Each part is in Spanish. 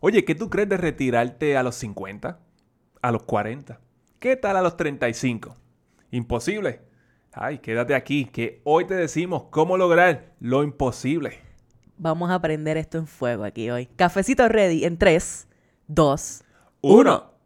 Oye, ¿qué tú crees de retirarte a los 50? ¿A los 40? ¿Qué tal a los 35? Imposible. Ay, quédate aquí, que hoy te decimos cómo lograr lo imposible. Vamos a prender esto en fuego aquí hoy. Cafecito ready en 3, 2, Uno.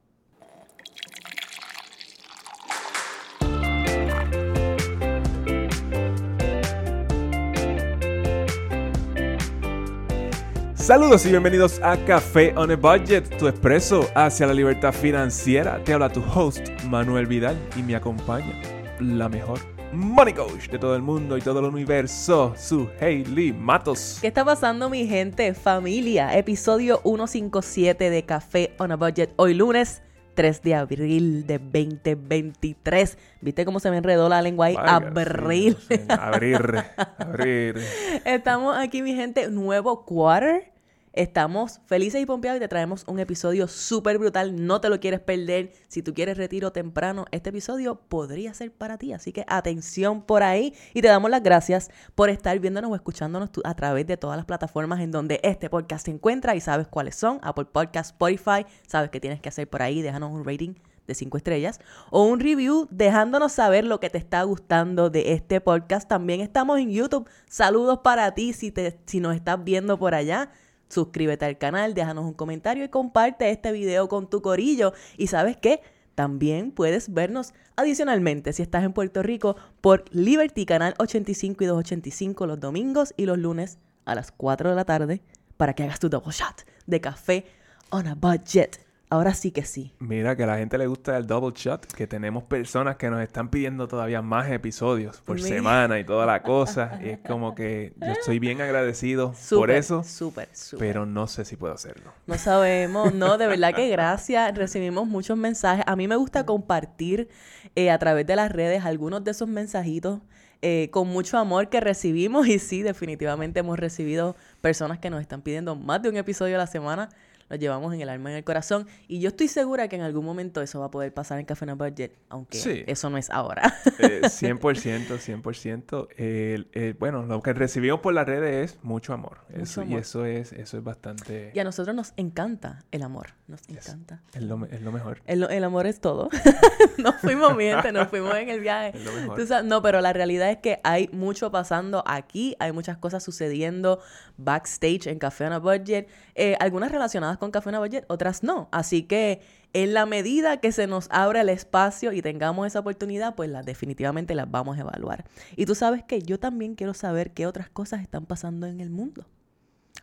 Saludos y bienvenidos a Café on a Budget, tu expreso hacia la libertad financiera. Te habla tu host, Manuel Vidal, y me acompaña la mejor money coach de todo el mundo y todo el universo, su Hailey Matos. ¿Qué está pasando, mi gente? Familia, episodio 157 de Café on a Budget. Hoy lunes 3 de abril de 2023. ¿Viste cómo se me enredó la lengua ahí? Vaya, abril. sí, sí, abrir, abrir. Estamos aquí, mi gente, nuevo quarter. Estamos felices y pompeados y te traemos un episodio súper brutal. No te lo quieres perder. Si tú quieres retiro temprano, este episodio podría ser para ti. Así que atención por ahí. Y te damos las gracias por estar viéndonos o escuchándonos a través de todas las plataformas en donde este podcast se encuentra y sabes cuáles son. Apple Podcast, Spotify. Sabes qué tienes que hacer por ahí. Déjanos un rating de 5 estrellas o un review dejándonos saber lo que te está gustando de este podcast. También estamos en YouTube. Saludos para ti si, te, si nos estás viendo por allá. Suscríbete al canal, déjanos un comentario y comparte este video con tu corillo. Y sabes qué? También puedes vernos adicionalmente si estás en Puerto Rico por Liberty Canal 85 y 285 los domingos y los lunes a las 4 de la tarde para que hagas tu double shot de café on a budget. Ahora sí que sí. Mira que a la gente le gusta el double shot, que tenemos personas que nos están pidiendo todavía más episodios por Mira. semana y toda la cosa. Y es como que yo estoy bien agradecido por eso, Súper, súper. pero no sé si puedo hacerlo. No sabemos, no, de verdad que gracias. Recibimos muchos mensajes. A mí me gusta compartir eh, a través de las redes algunos de esos mensajitos eh, con mucho amor que recibimos. Y sí, definitivamente hemos recibido personas que nos están pidiendo más de un episodio a la semana. Los llevamos en el alma y en el corazón. Y yo estoy segura que en algún momento eso va a poder pasar en Café No Budget, aunque Sí. eso no es ahora. Eh, 100%, 100%. El- el- bueno, lo que recibimos por las redes es mucho amor. Eso, Y amor. eso es, eso es bastante... y a nosotros nos encanta el amor. Nos encanta. Es lo, es lo mejor. El, el amor es todo. nos fuimos, mi gente, nos fuimos en el viaje. Es lo mejor. Tú sabes- no, pero la realidad es que hay mucho pasando aquí, hay muchas cosas sucediendo backstage en Café on a Budget, eh, algunas relacionadas con Café Budget, otras no. Así que en la medida que se nos abra el espacio y tengamos esa oportunidad, pues las definitivamente las vamos a evaluar. Y tú sabes que yo también quiero saber qué otras cosas están pasando en el mundo.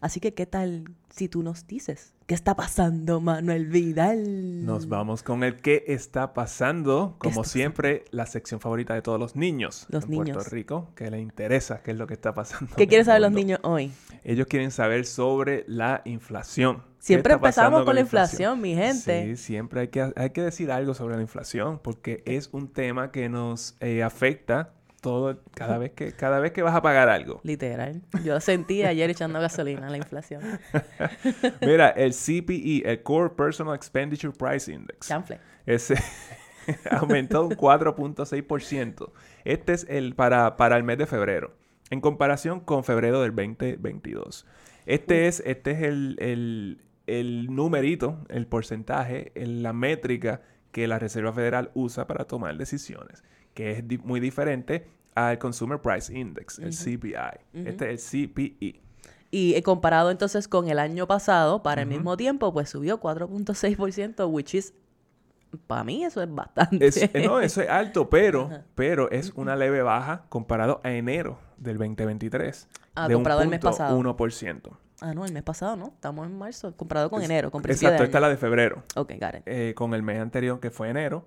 Así que, ¿qué tal si tú nos dices qué está pasando, Manuel Vidal? Nos vamos con el qué está pasando. ¿Qué Como está siempre, la sección favorita de todos los niños Los en Puerto. Rico, que les interesa qué es lo que está pasando. ¿Qué en quieren saber los niños hoy? Ellos quieren saber sobre la inflación. ¿Qué Siempre empezamos con la inflación, mi gente. Sí, siempre hay que, hay que decir algo sobre la inflación porque es un tema que nos eh, afecta todo cada vez que cada vez que vas a pagar algo. Literal. Yo sentí ayer echando gasolina la inflación. Mira, el CPE, el Core Personal Expenditure Price Index, Chanfle. ese aumentó un 4.6%. Este es el para, para el mes de febrero, en comparación con febrero del 2022. Este es, este es el, el, el numerito, el porcentaje, el- la métrica que la Reserva Federal usa para tomar decisiones, que es di- muy diferente al Consumer Price Index, el CPI. Este es el CPE. Y eh, comparado entonces con el año pasado, para el mismo tiempo, pues subió 4.6%, which is, para mí eso es bastante. Es- eh, no, eso es alto, pero, Ajá. pero es una leve baja comparado a enero del 2023. Ah, de un comparado al mes pasado. 1%. Ah, no, el mes pasado no. Estamos en marzo, comparado con Es- enero, con principio Exacto, de esta es la de febrero. Ok, got it. Eh, con el mes anterior, que fue enero,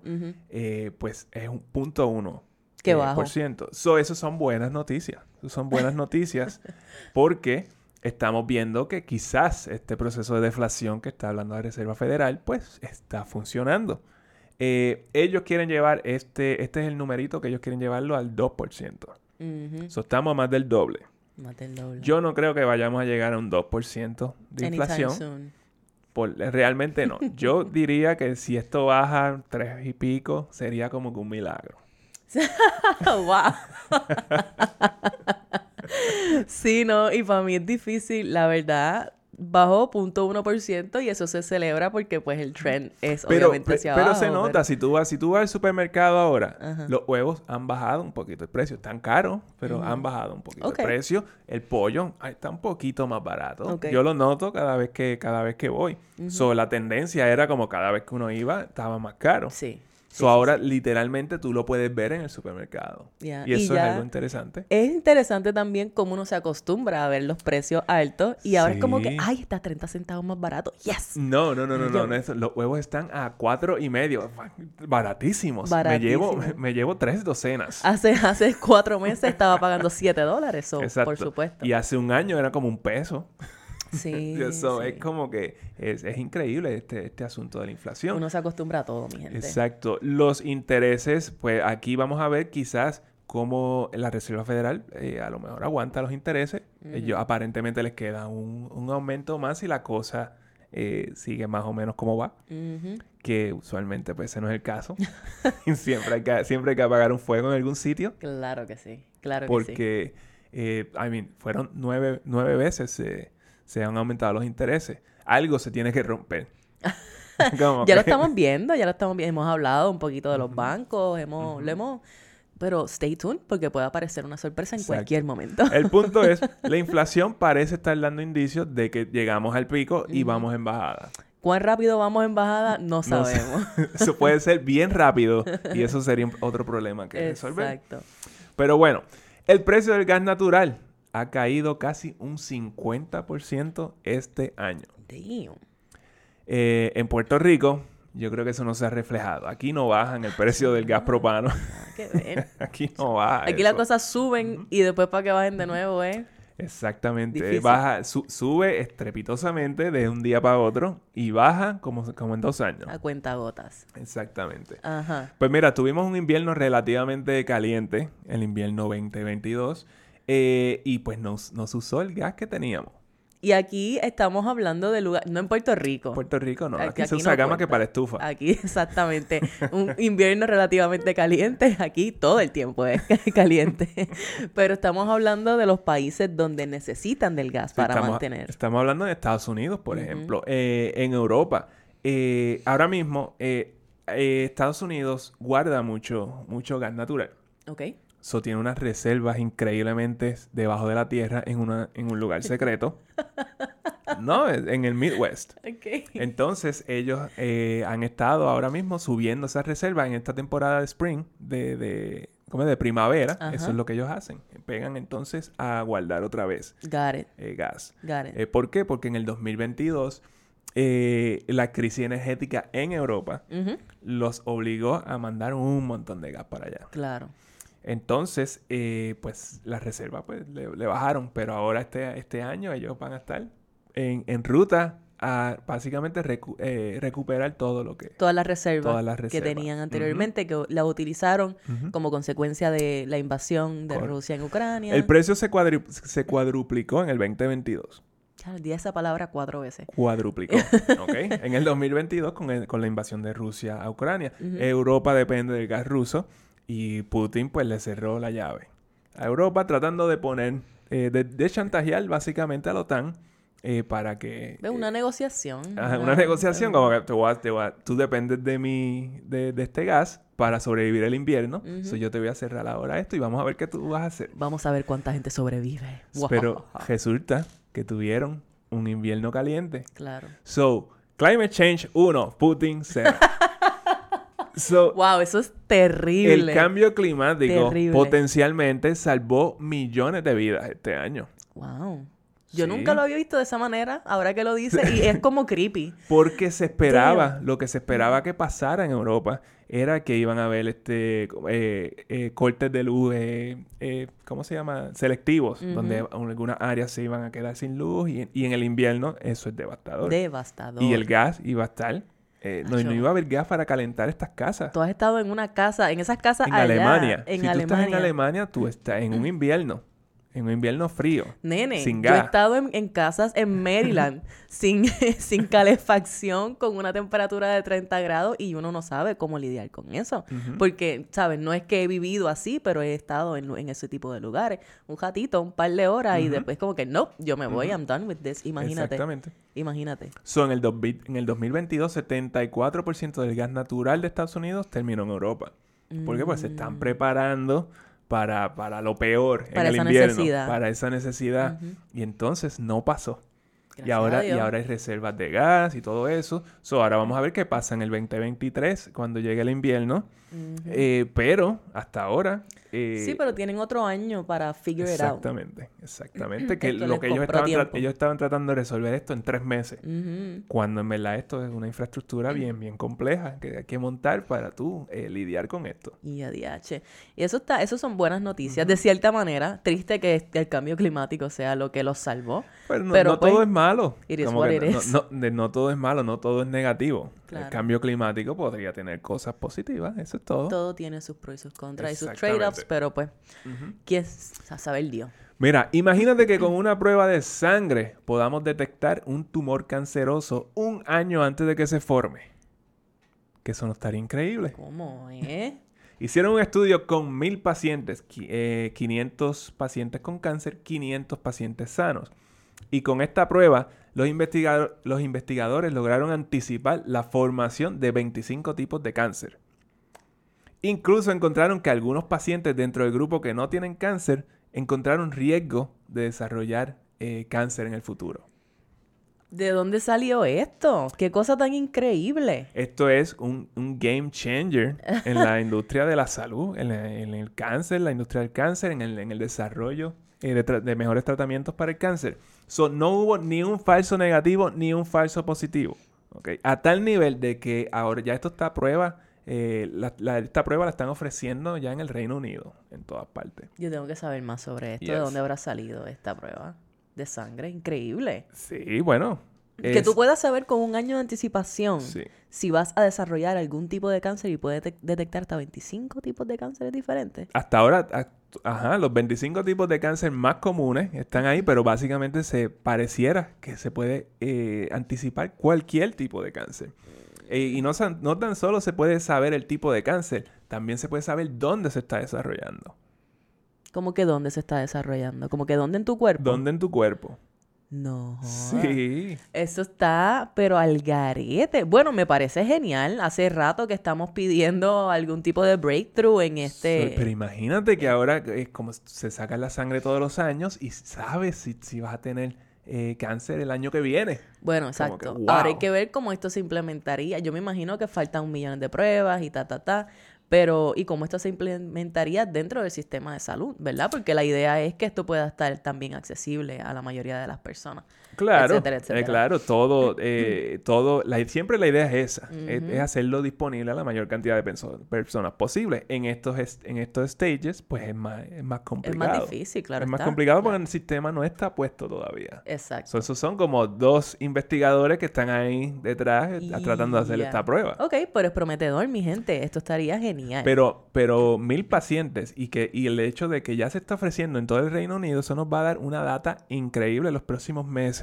eh, pues es un punto uno. Qué eh, bajo. Por ciento. So, eso son buenas noticias. Eso son buenas noticias porque estamos viendo que quizás este proceso de deflación que está hablando la Reserva Federal, pues está funcionando. Eh, ellos quieren llevar este, este es el numerito que ellos quieren llevarlo al 2%. Ujú. So, estamos a más del doble. Más del doble. Yo no creo que vayamos a llegar a un 2% de inflación. soon. Por- realmente no. Yo diría que si esto baja tres y pico, sería como que un milagro. wow. sí, no, y para mí es difícil, la verdad. Bajó 0.1% y eso se celebra porque pues el trend es Pero, obviamente hacia pero abajo. se nota, si tú vas, si tú vas al supermercado ahora, Ajá. los huevos han bajado un poquito el precio. Están caros, pero han bajado un poquito el precio. El pollo está un poquito más barato. Yo lo noto cada vez que, cada vez que voy. So, la tendencia era como cada vez que uno iba, estaba más caro. Sí. So, ahora literalmente tú lo puedes ver en el supermercado. Y y eso es algo interesante. Es interesante también cómo uno se acostumbra a ver los precios altos y ahora es como que, ay, está 30 centavos más barato. ¡Yes! No, no, no, no, no, no, los huevos están a cuatro y medio, baratísimos. Me llevo, me llevo tres docenas. Hace, hace cuatro meses estaba pagando 7 dólares, so, por supuesto. Y hace un año era como un peso. Sí, sí. es como que es, es increíble este, este asunto de la inflación. Uno se acostumbra a todo, mi gente. Exacto. Los intereses, pues aquí vamos a ver quizás cómo la Reserva Federal eh, a lo mejor aguanta los intereses. Ellos aparentemente les queda un, un aumento más y la cosa eh, sigue más o menos como va. Que usualmente pues ese no es el caso. siempre, hay que, siempre hay que apagar un fuego en algún sitio. Claro que sí, claro que sí. Porque, eh, I mean, fueron nueve, nueve veces eh, se han aumentado los intereses. Algo se tiene que romper. Ya lo estamos viendo, ya lo estamos viendo. Hemos hablado un poquito de los bancos, hemos, lo hemos... Pero stay tuned porque puede aparecer una sorpresa en Exacto. cualquier momento. El punto es, la inflación parece estar dando indicios de que llegamos al pico y vamos en bajada. ¿Cuán rápido vamos en bajada? No sabemos. Eso puede ser bien rápido y eso sería otro problema que resolver. Exacto. Pero bueno, el precio del gas natural ha caído casi un 50% este año. Damn. Eh, en Puerto Rico, yo creo que eso no se ha reflejado. Aquí no bajan el precio del gas propano. Ver. Aquí no baja. Aquí las cosas suben y después para que bajen de nuevo, ¿eh? Exactamente. Difícil. Baja, su- sube estrepitosamente de un día para otro y baja como, como en dos años. A cuenta gotas. Exactamente. Ajá. Pues mira, tuvimos un invierno relativamente caliente, el invierno 2022, eh, y pues nos, nos usó el gas que teníamos. Y aquí estamos hablando de lugar, no en Puerto Rico. Puerto Rico no, Aquí- aquí, se usa no gama que para estufa. Aquí, exactamente. Un invierno relativamente caliente. Aquí todo el tiempo es caliente. Pero estamos hablando de los países donde necesitan del gas Sí, para estamos, mantener. Estamos hablando de Estados Unidos, por ejemplo. Eh, en Europa, eh, ahora mismo, eh, Estados Unidos guarda mucho, mucho gas natural. Ok. So, tiene unas reservas increíblemente debajo de la tierra en, una, en un lugar secreto. no, en el Midwest. Entonces, ellos eh, han estado ahora mismo subiendo esas reservas en esta temporada de spring, de, de, ¿cómo es? de primavera. Eso es lo que ellos hacen. Pegan entonces a guardar otra vez Got it. eh, gas. Got it. Eh, ¿Por qué? Porque en el 2022 eh, la crisis energética en Europa los obligó a mandar un montón de gas para allá. Claro. Entonces, eh, pues las reservas pues, le, le bajaron, pero ahora este, este año ellos van a estar en, en ruta a básicamente recu- eh, recuperar todo lo que... Todas las reservas, Todas las que reservas. tenían anteriormente, que las utilizaron como consecuencia de la invasión de Correcto. Rusia en Ucrania. El precio se, cuadruplicó en el 2022. Ya, di esa palabra cuatro veces. Cuadruplicó, ¿ok? En el 2022 con, el- con la invasión de Rusia a Ucrania. Europa depende del gas ruso y Putin pues le cerró la llave. A Europa tratando de poner, eh, de, de chantajear básicamente a la OTAN eh, para que... Una eh, negociación. ajá, Ah, una negociación como que te voy a- te voy a- tú dependes de mi, de, de este gas para sobrevivir el invierno. Ujú. So, yo te voy a cerrar ahora esto y vamos a ver qué tú vas a hacer. Vamos a ver cuánta gente sobrevive. Pero resulta que tuvieron un invierno caliente. Claro. So, climate change 1, Putin 0. so, Wow, eso es terrible. el cambio climático Terrible. potencialmente salvó millones de vidas este año. Wow. Yo Sí. nunca lo había visto de esa manera, ahora que lo dice, y es como creepy. Porque se esperaba, lo que se esperaba que pasara en Europa era que iban a haber este eh, eh, cortes de luz, eh, ¿cómo se llama? Selectivos, donde algunas áreas se iban a quedar sin luz y, y en el invierno eso es devastador. Devastador. Y el gas iba a estar, eh, no, no iba a haber gas para calentar estas casas. Tú has estado en una casa, en esas casas En allá, Alemania. En si tú estás en Alemania, tú estás en un invierno. En un invierno frío. Nene, Sin yo he estado en, en casas en Maryland sin, sin calefacción, con una temperatura de 30 grados y uno no sabe cómo lidiar con eso. Porque, ¿sabes? No es que he vivido así, pero he estado en, en ese tipo de lugares. Un ratito, un par de horas y después como que, no, yo me voy, I'm done with this. Imagínate. Exactamente. Imagínate. So, en, el 2000 en el 2022, 74% del gas natural de Estados Unidos terminó en Europa. ¿Por qué? Pues se están preparando para, para lo peor Para en el esa invierno. necesidad. Para esa necesidad. Y entonces no pasó. y Gracias ahora, y ahora hay reservas de gas y todo eso. So, ahora vamos a ver qué pasa en el 2023 cuando llegue el invierno. Eh, pero hasta ahora... eh, Sí, pero tienen otro año para figure it out. Exactamente, exactamente. Que Esto lo que ellos estaban, ellos estaban tratando de resolver esto en tres meses. Cuando en verdad esto es una infraestructura bien, bien compleja que hay que montar para tú eh, lidiar con esto. Y a DH. Y eso está, eso son buenas noticias. De cierta manera, triste que este- el cambio climático sea lo que los salvó. Pero no, Pero, no pues, todo es malo. it is what it no, is. no- de- no todo es malo, no todo es negativo. Claro. El cambio climático podría tener cosas positivas, eso es todo. Todo tiene sus pros y sus contras y sus Exactamente. Pero pues, ¿quién sa- sabe el Dios? Mira, imagínate que con una prueba de sangre podamos detectar un tumor canceroso un año antes de que se forme. Que eso no estaría increíble. ¿Cómo, eh? Hicieron un estudio con mil pacientes, eh, 500 pacientes con cáncer, 500 pacientes sanos. Y con esta prueba, los, los investigadores lograron anticipar la formación de 25 tipos de cáncer. Incluso encontraron que algunos pacientes dentro del grupo que no tienen cáncer encontraron riesgo de desarrollar eh, cáncer en el futuro. ¿De dónde salió esto? ¡Qué cosa tan increíble! Esto es un, un game changer en la industria de la salud, en, la- en el cáncer, la industria del cáncer, en el, en el desarrollo eh, de, tra- de mejores tratamientos para el cáncer. So, no hubo ni un falso negativo ni un falso positivo. A tal nivel de que ahora ya esto está a prueba, eh, la- la- esta prueba la están ofreciendo ya en el Reino Unido, en todas partes. Yo tengo que saber más sobre esto. ¿De dónde habrá salido esta prueba de sangre? Increíble. Sí, bueno. Que es- tú puedas saber con un año de anticipación Sí. si vas a desarrollar algún tipo de cáncer y puedes de- detectar hasta 25 tipos de cánceres diferentes. Hasta ahora, ajá, los 25 tipos de cáncer más comunes están ahí, pero básicamente se pareciera que se puede eh, anticipar cualquier tipo de cáncer. Eh, y no, no tan solo se puede saber el tipo de cáncer, también se puede saber dónde se está desarrollando. ¿Cómo que dónde se está desarrollando? ¿Como que dónde en tu cuerpo? ¿Dónde en tu cuerpo? No. Sí. Eso está, pero al garete. Bueno, me parece genial. Hace rato que estamos pidiendo algún tipo de breakthrough en este... Pero imagínate que ahora es como se saca la sangre todos los años y sabes si, si vas a tener eh, cáncer el año que viene. Bueno, que, exacto. wow. Ahora hay que ver cómo esto se implementaría. Yo me imagino que faltan un millón de pruebas y ta, ta, ta. Pero, y cómo esto se implementaría dentro del sistema de salud, ¿verdad? Porque la idea es que esto pueda estar también accesible a la mayoría de las personas. Claro, etcétera, eh, claro, todo, eh, todo, la- siempre la idea es esa, es, es hacerlo disponible a la mayor cantidad de personas posible. En estos, est- en estos stages, pues es más, es más Es complicado. más difícil, claro es más complicado porque el sistema no está puesto todavía. Exacto. So, esos son como dos investigadores que están ahí detrás eh, tratando de hacer esta prueba. Ok, pero es prometedor, mi gente. Esto estaría genial. Pero, pero mil pacientes y que y el hecho de que ya se está ofreciendo en todo el Reino Unido, eso nos va a dar una data increíble en los próximos meses.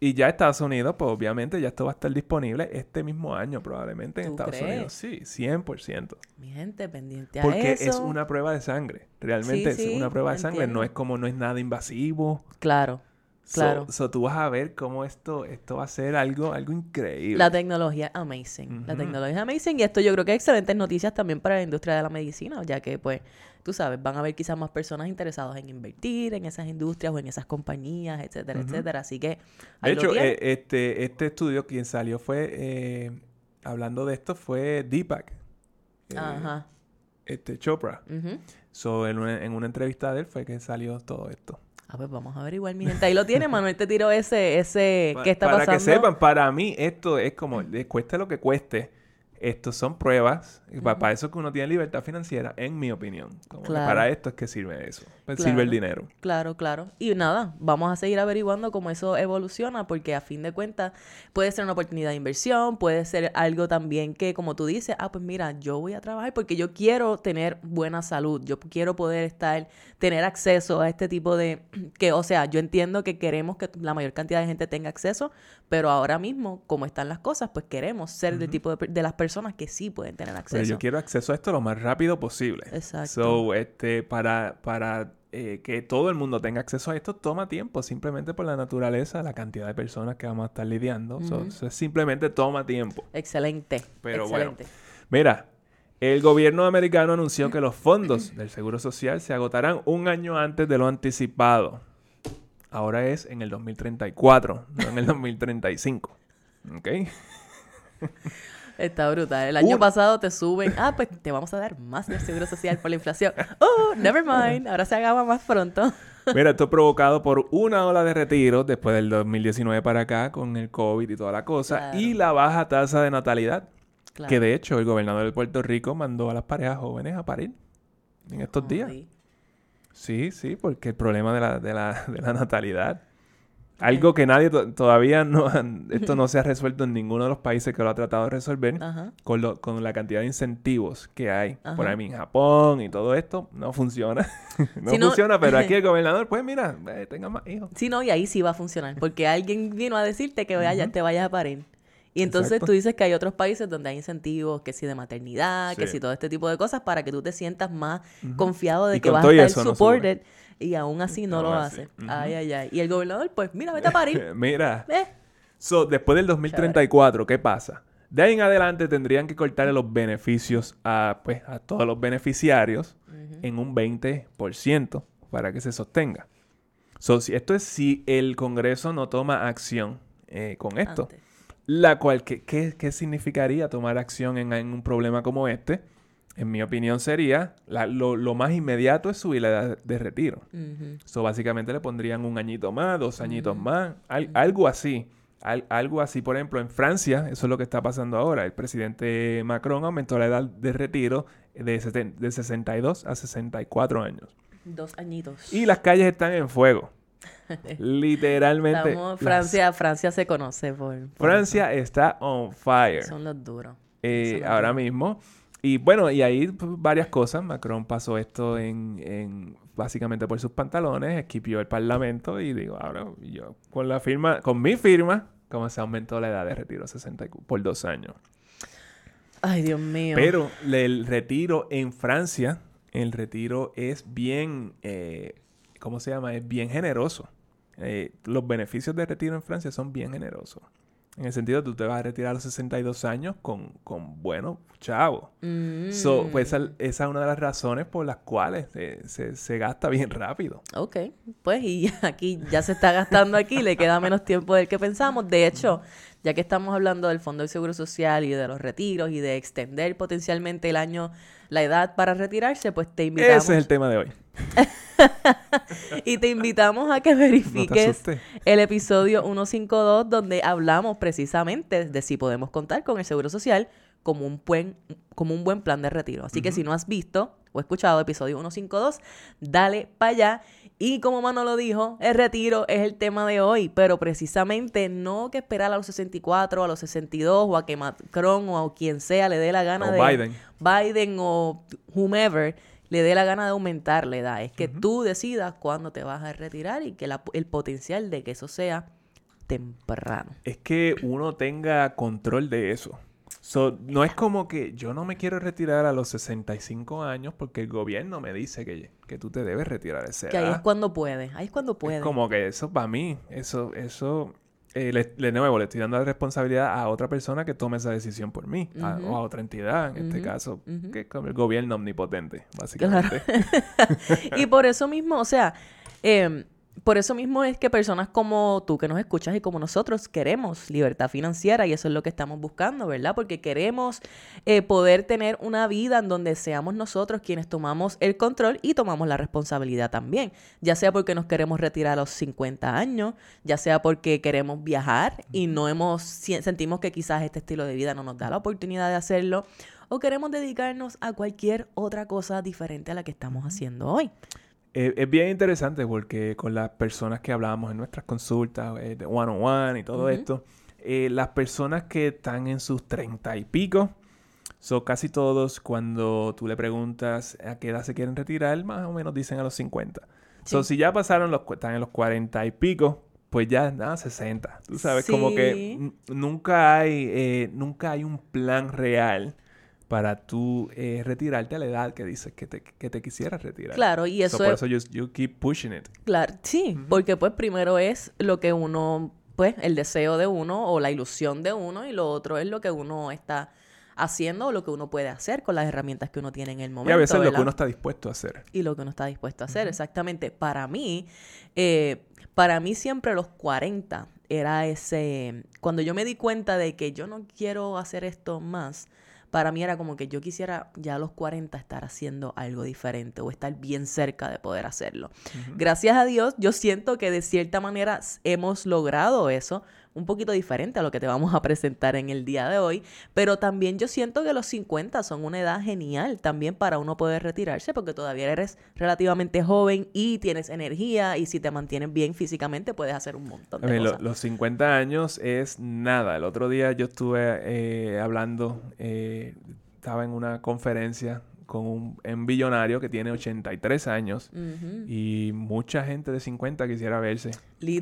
Y ya Estados Unidos, pues obviamente ya esto va a estar disponible este mismo año probablemente en ¿Tú Estados crees? Unidos. Sí, 100%. Mi gente, pendiente a Porque eso. es una prueba de sangre. Realmente Sí, es sí, una prueba de sangre. entiendo. No es como, no es nada invasivo. Claro, So- claro. So, tú vas a ver cómo esto, esto va a ser algo, algo increíble. La tecnología es amazing. La tecnología es amazing. Y esto yo creo que es excelentes noticias también para la industria de la medicina, ya que, pues, tú sabes, van a haber quizás más personas interesadas en invertir en esas industrias o en esas compañías, etcétera, etcétera. Así que, De hecho, eh, este, este estudio, quien salió fue, eh, hablando de esto, fue Deepak. eh, Ajá. Este Chopra. Ujú. So, en una, en una entrevista de él fue que salió todo esto. Ah, pues vamos a averiguar, mi gente. Ahí lo tiene, Manuel te tiró ese, ese, Pa- ¿qué está para pasando? que sepan, para mí esto es como, cueste lo que cueste, Estos son pruebas. Para eso es que uno tiene libertad financiera, en mi opinión. Como que Claro. para esto es que sirve eso. Pues Claro. Sirve el dinero. Claro, claro. Y nada, vamos a seguir averiguando cómo eso evoluciona, porque a fin de cuentas puede ser una oportunidad de inversión, puede ser algo también que, como tú dices, ah, pues mira, yo voy a trabajar porque yo quiero tener buena salud, yo quiero poder estar, tener acceso a este tipo de, que, o sea, yo entiendo que queremos que la mayor cantidad de gente tenga acceso, pero ahora mismo, como están las cosas, pues queremos ser del tipo de, de las personas que sí pueden tener Pero acceso. yo quiero acceso a esto lo más rápido posible. Exacto. So, este, para, para eh, que todo el mundo tenga acceso a esto, toma tiempo, simplemente por la naturaleza, la cantidad de personas que vamos a estar lidiando. So, simplemente toma tiempo. Excelente. Pero bueno. Mira, el gobierno americano anunció que los fondos del Seguro Social se agotarán un año antes de lo anticipado. Ahora es en el 2034, no en el 2035. ¿Ok? Está brutal. El año pasado te suben, ah, pues te vamos a dar más del seguro social por la inflación. Oh, never mind, ahora se acaba más pronto. Mira, esto es provocado por una ola de retiro después del 2019 para acá con el COVID y toda la cosa Claro. y la baja tasa de natalidad. Claro. Que de hecho el gobernador de Puerto Rico mandó a las parejas jóvenes a parir en estos días. Sí, sí, porque el problema de la, de la, de la natalidad. Algo que nadie to- todavía no esto no se ha resuelto en ninguno de los países que lo ha tratado de resolver Ajá. con, lo- con la cantidad de incentivos que hay por ahí en Japón y todo esto no funciona no Si no- funciona pero aquí el gobernador pues mira eh, tenga más hijos Sí, no, y ahí sí va a funcionar, porque alguien vino a decirte que vaya, te vayas a parir. Y entonces Exacto. tú dices que hay otros países donde hay incentivos, que si de maternidad, que Sí. si todo este tipo de cosas, para que tú te sientas más confiado de Y que vas a estar eso no supported. Y aún así no lo así. hace. Ay, ay, ay. Y el gobernador, pues, mira, vete a parir. mira Eh, so, después del 2034 ¿qué pasa? de ahí en adelante tendrían que cortarle los beneficios a pues a todos los beneficiarios en un 20% para que se sostenga So, si- esto es si el Congreso no toma acción eh, con esto. antes. La cual, ¿qué, qué, qué significaría tomar acción en, en un problema como este? En mi opinión sería, la- lo, lo más inmediato es subir la edad de retiro. Ujú. So, básicamente le pondrían un añito más, dos añitos más, al- algo así. Al- algo así, por ejemplo, en Francia, eso es lo que está pasando ahora. El presidente Macron aumentó la edad de retiro de, seten- de 62 a 64 años. Dos añitos. Y las calles están en fuego. Literalmente. Estamos- las- Francia, Francia se conoce por, por Francia está on fire. Son los duros. eh, Son los ahora duros. mismo. Y bueno, y ahí pues, varias cosas. Macron pasó esto en, en- básicamente por sus pantalones, esquipió el parlamento y digo, ahora yo con la firma, con mi firma, como se aumentó la edad de retiro a 60 y cu- por dos años. Ay, Dios mío. Pero el retiro en Francia, el retiro es bien, eh, ¿cómo se llama? Es bien generoso. Eh, los beneficios de retiro en Francia son bien generosos. En el sentido, tú te vas a retirar a los 62 años con, con bueno, chavo. Mm. So, pues esa, esa es una de las razones por las cuales se, se- se gasta bien rápido. Ok, pues y aquí ya se está gastando aquí, le queda menos tiempo del que pensamos. De hecho, ya que estamos hablando del Fondo del Seguro Social y de los retiros y de extender potencialmente el año, la edad para retirarse, pues te invitamos Ese es el tema de hoy. y te invitamos a que verifiques el episodio 152 donde hablamos precisamente de si podemos contar con el Seguro Social como un buen, como un buen plan de retiro. Así que si no has visto o escuchado episodio 152, dale para allá. Y como Manolo dijo, el retiro es el tema de hoy, pero precisamente no que esperar a los 64, a los 62 o a que Macron o a quien sea le dé la gana O de Biden. Biden o whomever le dé la gana de aumentar la edad. Es que tú decidas cuándo te vas a retirar y que la- el potencial de que eso sea temprano. es que uno tenga control de eso. So, no es como que yo no me quiero retirar a los 65 años porque el gobierno me dice que, que tú te debes retirar a esa Que ahí es edad. cuando puede. Ahí es cuando puede. Es como que eso para mí, eso, eso, eh, le, de nuevo, le estoy dando la responsabilidad a otra persona que tome esa decisión por mí, a- o a otra entidad, en este caso, que es como el gobierno omnipotente, básicamente. y por eso mismo, o sea, eh, por eso mismo es que personas como tú que nos escuchas y como nosotros queremos libertad financiera y eso es lo que estamos buscando, ¿verdad? Porque queremos eh, poder tener una vida en donde seamos nosotros quienes tomamos el control y tomamos la responsabilidad también, ya sea porque nos queremos retirar a los 50 años, ya sea porque queremos viajar y no hemos sentimos que quizás este estilo de vida no nos da la oportunidad de hacerlo o queremos dedicarnos a cualquier otra cosa diferente a la que estamos haciendo hoy. Eh, es bien interesante porque con las personas que hablábamos en nuestras consultas, eh, de one on one y todo esto, eh, las personas que están en sus treinta y pico, son casi todos cuando tú le preguntas a qué edad se quieren retirar, más o menos dicen a los 50. Sí. si ya pasaron los, están en los cuarenta y pico, pues ya nada, 60. Tú sabes, como que nunca hay, nunca hay un plan real para tú eh, retirarte a la edad que dices que te, que te quisieras retirar. Claro, y eso Por eso yo you keep pushing it. Claro, sí, porque pues primero es lo que uno, pues el deseo de uno o la ilusión de uno y lo otro es lo que uno está haciendo o lo que uno puede hacer con las herramientas que uno tiene en el momento. Y a veces lo que uno está dispuesto a hacer. Y lo que uno está dispuesto a hacer, exactamente. Para mí, eh, para mí siempre los 40 era ese, cuando yo me di cuenta de que yo no quiero hacer esto más, para mí era como que yo quisiera ya a los 40 estar haciendo algo diferente o estar bien cerca de poder hacerlo. Gracias a Dios, yo siento que de cierta manera hemos logrado eso un poquito diferente a lo que te vamos a presentar en el día de hoy, pero también yo siento que los 50 son una edad genial también para uno poder retirarse porque todavía eres relativamente joven y tienes energía y si te mantienes bien físicamente puedes hacer un montón de cosas. los 50 años es nada. El otro día yo estuve eh, hablando, eh, estaba en una conferencia con un, billonario que tiene 83 años y mucha gente de 50 quisiera verse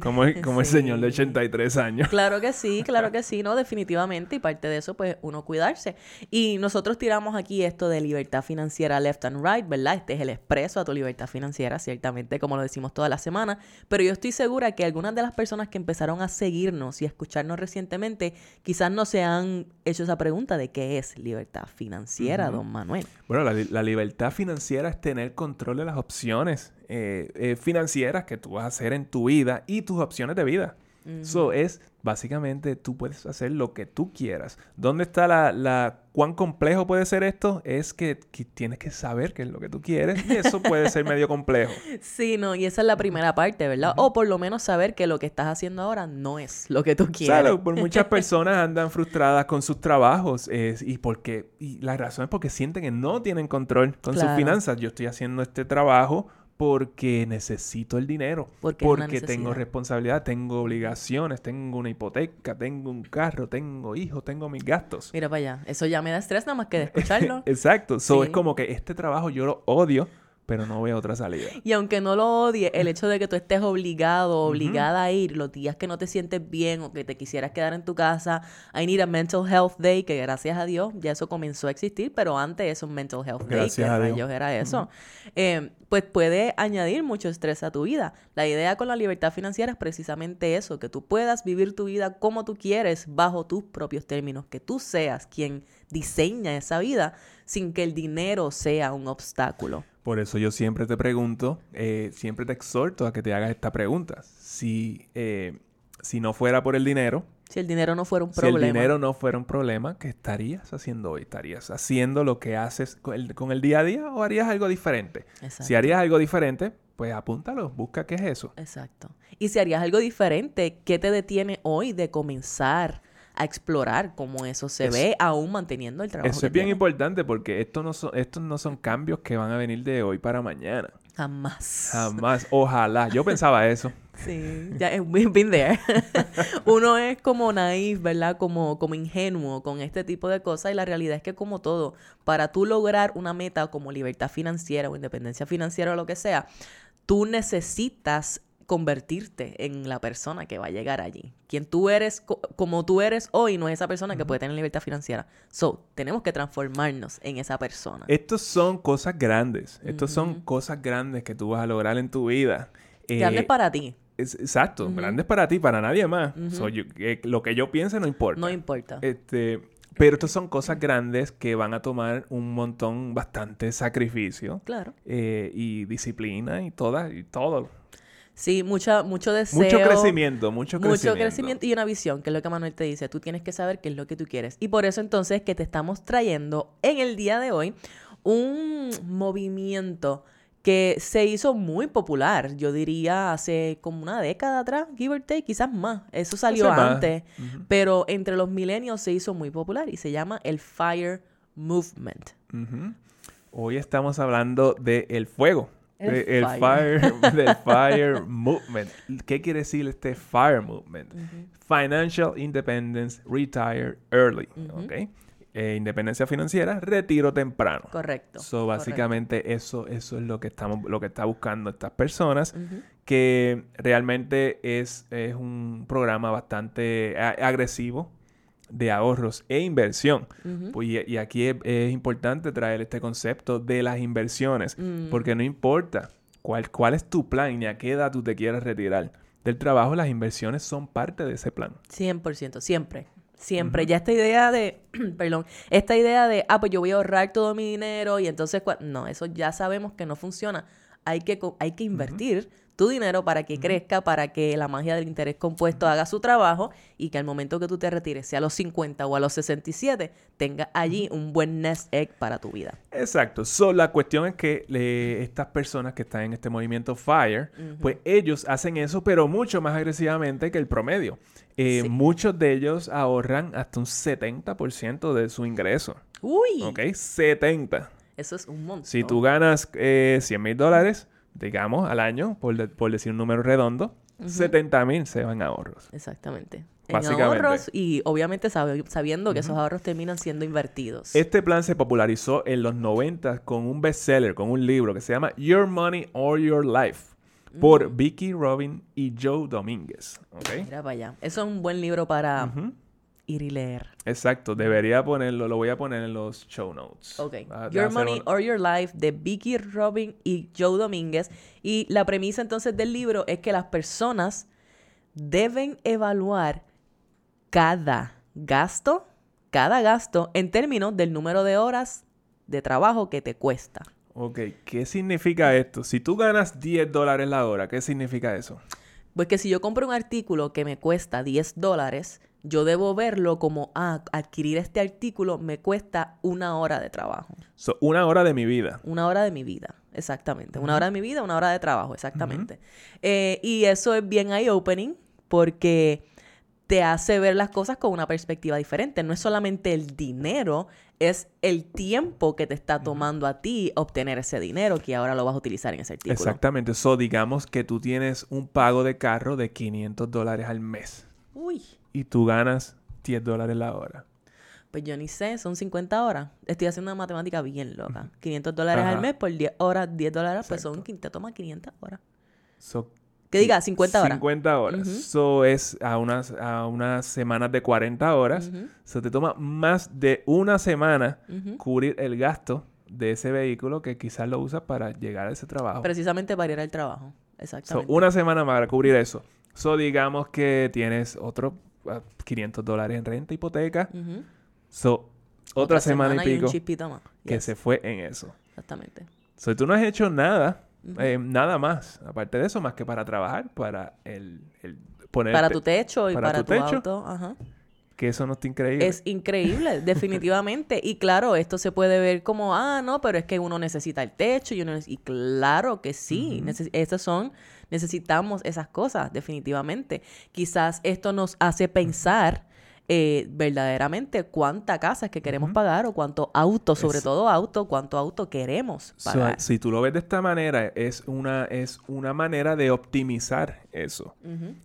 como, como el señor de 83 años. Claro que sí, claro que sí, ¿no? Definitivamente. Y parte de eso, pues, uno cuidarse. Y nosotros tiramos aquí esto de libertad financiera left and right, ¿verdad? Este es el expreso a tu libertad financiera, ciertamente, como lo decimos toda la semana. Pero yo estoy segura que algunas de las personas que empezaron a seguirnos y a escucharnos recientemente, quizás no se han hecho esa pregunta de qué es libertad financiera, don Manuel. Bueno, la la libertad financiera es tener control de las opciones eh, eh, financieras que tú vas a hacer en tu vida y tus opciones de vida. Eso es básicamente tú puedes hacer lo que tú quieras. ¿Dónde está la, la cuán complejo puede ser esto? Es que, tienes que saber qué es lo que tú quieres y eso puede ser medio complejo. Sí, no, y esa es la primera parte, ¿verdad? O por lo menos saber que lo que estás haciendo ahora no es lo que tú quieres. Claro, por muchas personas andan frustradas con sus trabajos y porque y la razón es porque sienten que no tienen control con sus finanzas. Yo estoy haciendo este trabajo porque necesito el dinero, porque, tengo responsabilidad, tengo obligaciones, tengo una hipoteca, tengo un carro, tengo hijos, tengo mis gastos. Mira para allá, eso ya me da estrés nada más que de escucharlo. Exacto, so es como que este trabajo yo lo odio, pero no veo otra salida. Y aunque no lo odie, el hecho de que tú estés obligado, obligada a ir los días que no te sientes bien o que te quisieras quedar en tu casa, I need a mental health day, que gracias a Dios ya eso comenzó a existir, pero antes es un mental health day, que rayos era eso, eh, pues puede añadir mucho estrés a tu vida. La idea con la libertad financiera es precisamente eso, que tú puedas vivir tu vida como tú quieres, bajo tus propios términos, que tú seas quien diseña esa vida sin que el dinero sea un obstáculo. Por eso yo siempre te pregunto, eh, siempre te exhorto a que te hagas esta pregunta. Si, eh, si no fuera por el dinero... Si el dinero no fuera un problema. Si el dinero no fuera un problema, ¿qué estarías haciendo hoy? ¿Estarías haciendo lo que haces con el, día a día o harías algo diferente? Si harías algo diferente, pues apúntalo, busca qué es eso. Exacto. Y si harías algo diferente, ¿qué te detiene hoy de comenzar a explorar cómo eso se ve, aún manteniendo el trabajo. Eso es bien importante porque esto no son, estos no son cambios que van a venir de hoy para mañana. Jamás. Jamás. Ojalá. Yo pensaba eso. Sí, ya we've been there. Uno es como naif, ¿verdad? Como, como ingenuo con este tipo de cosas y la realidad es que como todo, para tú lograr una meta como libertad financiera o independencia financiera o lo que sea, tú necesitas convertirte en la persona que va a llegar allí. Quien tú eres, como tú eres hoy, no es esa persona que puede tener libertad financiera. So, tenemos que transformarnos en esa persona. Estos son cosas grandes. Estos son cosas grandes que tú vas a lograr en tu vida. grandes eh, para ti. exacto, grandes para ti, para nadie más. Eh, lo que yo piense no importa. No importa. Este, pero estas son cosas grandes que van a tomar un montón, bastante sacrificio. Claro. Eh, y disciplina y toda, y todo. Sí, mucha, mucho deseo. Mucho crecimiento, mucho crecimiento. Mucho crecimiento y una visión, que es lo que Manuel te dice. Tú tienes que saber qué es lo que tú quieres. Y por eso entonces que te estamos trayendo en el día de hoy un movimiento que se hizo muy popular, yo diría hace como una década atrás, give or take, quizás más. Eso salió antes, pero entre los milenios se hizo muy popular y se llama el Fire Movement. Hoy estamos hablando del el fuego. El, fire. del fire movement. ¿Qué quiere decir este fire movement? Financial independence, retire early. Eh, independencia financiera, retiro temprano. Correcto. So, básicamente eso, eso es lo que estamos, lo que está buscando estas personas, que realmente es, es un programa bastante agresivo de ahorros e inversión. pues, y, aquí es, importante traer este concepto de las inversiones, mm. porque no importa cuál, cuál es tu plan ni a qué edad tú te quieras retirar del trabajo, las inversiones son parte de ese plan. 100%, siempre. Siempre. Ya esta idea de, perdón, esta idea de, ah, pues yo voy a ahorrar todo mi dinero y entonces, no, eso ya sabemos que no funciona. Hay que, hay que invertir tu dinero para que crezca, para que la magia del interés compuesto haga su trabajo y que al momento que tú te retires, sea a los 50 o a los 67, tenga allí un buen nest egg para tu vida. Exacto. So, la cuestión es que estas personas que están en este movimiento FIRE, pues ellos hacen eso, pero mucho más agresivamente que el promedio. Eh, muchos de ellos ahorran hasta un 70% de su ingreso. Uy. ¿Ok? 70. Eso es un montón. Si tú ganas eh, 100 mil dólares, digamos, al año, por, decir un número redondo, 70 mil se van a ahorros. Exactamente. En ahorros y obviamente sabiendo que esos ahorros terminan siendo invertidos. Este plan se popularizó en los 90 con un bestseller, con un libro que se llama Your Money or Your Life por mm. Vicky Robin y Joe Domínguez. Mira para allá. Eso es un buen libro para ir y leer. Exacto, debería ponerlo, lo voy a poner en los show notes. Ok. Your Money or Your Life de Vicky Robin y Joe Domínguez. Y la premisa entonces del libro es que las personas deben evaluar cada gasto, cada gasto en términos del número de horas de trabajo que te cuesta. Ok, ¿qué significa esto? Si tú ganas 10 dólares la hora, ¿qué significa eso? Pues que si yo compro un artículo que me cuesta 10 dólares, yo debo verlo como, ah, adquirir este artículo me cuesta una hora de trabajo. una hora de mi vida. Una hora de mi vida, exactamente. Una hora de mi vida, una hora de trabajo, exactamente. Eh, y eso es bien eye-opening porque te hace ver las cosas con una perspectiva diferente. No es solamente el dinero, es el tiempo que te está tomando a ti obtener ese dinero que ahora lo vas a utilizar en ese artículo. Exactamente. So, digamos que tú tienes un pago de carro de 500 dólares al mes. Uy y tú ganas 10 dólares la hora. Pues yo ni sé, son 50 horas. Estoy haciendo una matemática bien loca. 500 dólares al mes por 10 horas, 10 dólares, pues son, te toma 500 horas. que diga, 50 horas. 50 horas. Eso es a unas, a unas semanas de 40 horas. Eso te toma más de una semana cubrir el gasto de ese vehículo que quizás lo usas para llegar a ese trabajo. Precisamente para ir al trabajo. Exactamente. una semana para cubrir eso. So, digamos que tienes otro 500 dólares en renta, hipoteca. So, otra, semana, y pico que se fue en eso. Exactamente. So, tú no has hecho nada, eh, nada más, aparte de eso, más que para trabajar, para el, el poner... Para tu techo y para, tu, auto. Ajá. Que eso no está increíble. Es increíble, definitivamente. Y claro, esto se puede ver como, ah, no, pero es que uno necesita el techo y uno... Y claro que sí, esas son necesitamos esas cosas, definitivamente. Quizás esto nos hace pensar eh, verdaderamente cuánta casa es que queremos pagar o cuánto auto, sobre todo auto, cuánto auto queremos pagar. si tú lo ves de esta manera, es una, es una manera de optimizar eso.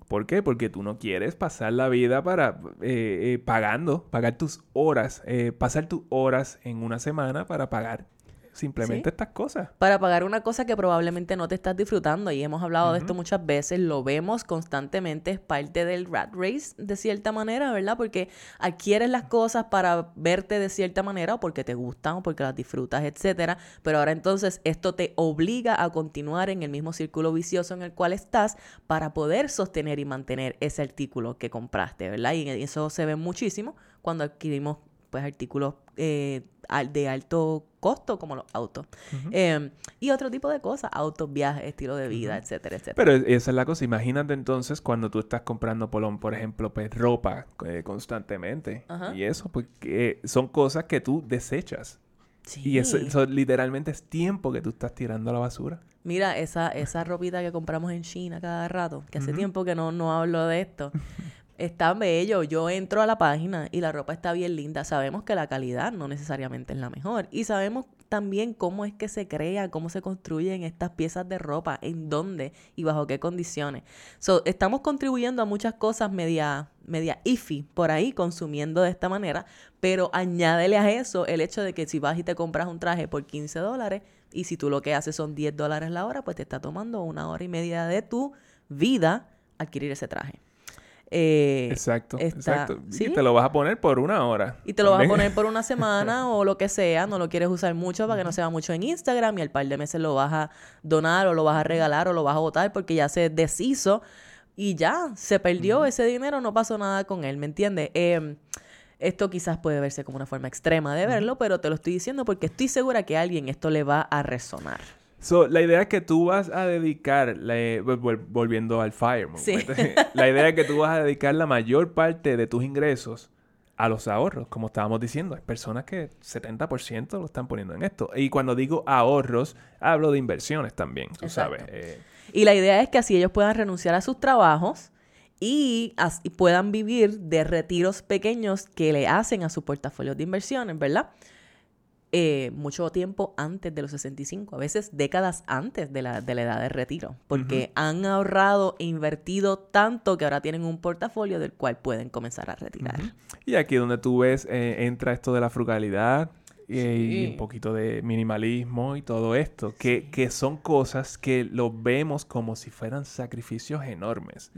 ¿Por qué? Porque tú no quieres pasar la vida para eh, eh, pagando, pagar tus horas, pasar tus horas en una semana para pagar simplemente estas cosas. Para pagar una cosa que probablemente no te estás disfrutando y hemos hablado de esto muchas veces, lo vemos constantemente, es parte del rat race de cierta manera, ¿verdad? Porque adquieres las cosas para verte de cierta manera o porque te gustan o porque las disfrutas, etcétera, pero ahora entonces esto te obliga a continuar en el mismo círculo vicioso en el cual estás para poder sostener y mantener ese artículo que compraste, ¿verdad? Y eso se ve muchísimo cuando adquirimos pues artículos eh, de alto costo como los autos. Eh, y otro tipo de cosas, autos, viajes, estilo de vida, etcétera, etcétera. Pero e- esa es la cosa. Imagínate entonces cuando tú estás comprando, por, por ejemplo, pues ropa eh, constantemente. Y eso, pues que son cosas que tú desechas. Y eso, literalmente es tiempo que tú estás tirando a la basura. Mira, esa, esa ropita que compramos en China cada rato, que hace tiempo que no, no hablo de esto, está bello. Yo entro a la página y la ropa está bien linda. Sabemos que la calidad no necesariamente es la mejor. Y sabemos también cómo es que se crea, cómo se construyen estas piezas de ropa, en dónde y bajo qué condiciones. So, estamos contribuyendo a muchas cosas media, media iffy por ahí, consumiendo de esta manera, pero añádele a eso el hecho de que si vas y te compras un traje por 15 dólares y si tú lo que haces son 10 dólares la hora, pues te está tomando una hora y media de tu vida adquirir ese traje. Eh, Exacto, está- exacto. ¿sí? Y te lo vas a poner por una hora. y te lo vas a poner por una semana o lo que sea, no lo quieres usar mucho para que no se va mucho en Instagram y al par de meses lo vas a donar o lo vas a regalar o lo vas a botar porque ya se deshizo y ya, se perdió ese dinero, no pasó nada con él, ¿me entiendes? Em, esto quizás puede verse como una forma extrema de verlo, pero te lo estoy diciendo porque estoy segura que a alguien esto le va a resonar. So, la idea es que tú vas a dedicar, la- volviendo al FIRE movement, Sí. la idea es que tú vas a dedicar la mayor parte de tus ingresos a los ahorros, como estábamos diciendo. Hay personas que 70% lo están poniendo en esto. Y cuando digo ahorros, hablo de inversiones también, tú Exacto. sabes. Eh, Y la idea es que así ellos puedan renunciar a sus trabajos y, y puedan vivir de retiros pequeños que le hacen a su portafolio de inversiones, ¿verdad? Eh, mucho tiempo antes de los 65, a veces décadas antes de la, de la edad de retiro, porque han ahorrado e invertido tanto que ahora tienen un portafolio del cual pueden comenzar a retirar. y aquí donde tú ves, eh, entra esto de la frugalidad y, y un poquito de minimalismo y todo esto, que, que son cosas que lo vemos como si fueran sacrificios enormes.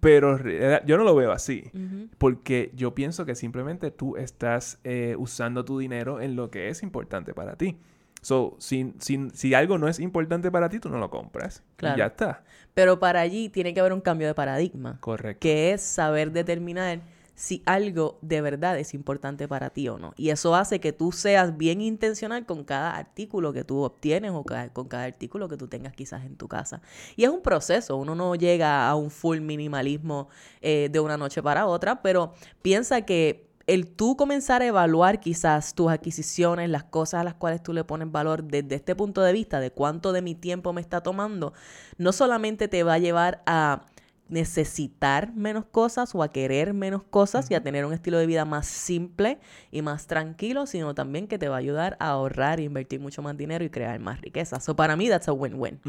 Pero yo no lo veo así. ujú. Porque yo pienso que simplemente tú estás eh, usando tu dinero en lo que es importante para ti. So, si, si, si algo no es importante para ti, tú no lo compras. Y Claro. ya está. Pero para allí tiene que haber un cambio de paradigma. Correcto. que es saber determinar si algo de verdad es importante para ti o no. Y eso hace que tú seas bien intencional con cada artículo que tú obtienes o con cada artículo que tú tengas quizás en tu casa. Y es un proceso, uno no llega a un full minimalismo eh, de una noche para otra, pero piensa que el tú comenzar a evaluar quizás tus adquisiciones, las cosas a las cuales tú le pones valor desde este punto de vista, de cuánto de mi tiempo me está tomando, no solamente te va a llevar a necesitar menos cosas o a querer menos cosas y a tener un estilo de vida más simple y más tranquilo, sino también que te va a ayudar a ahorrar, invertir mucho más dinero y crear más riqueza. So para mí that's a win-win.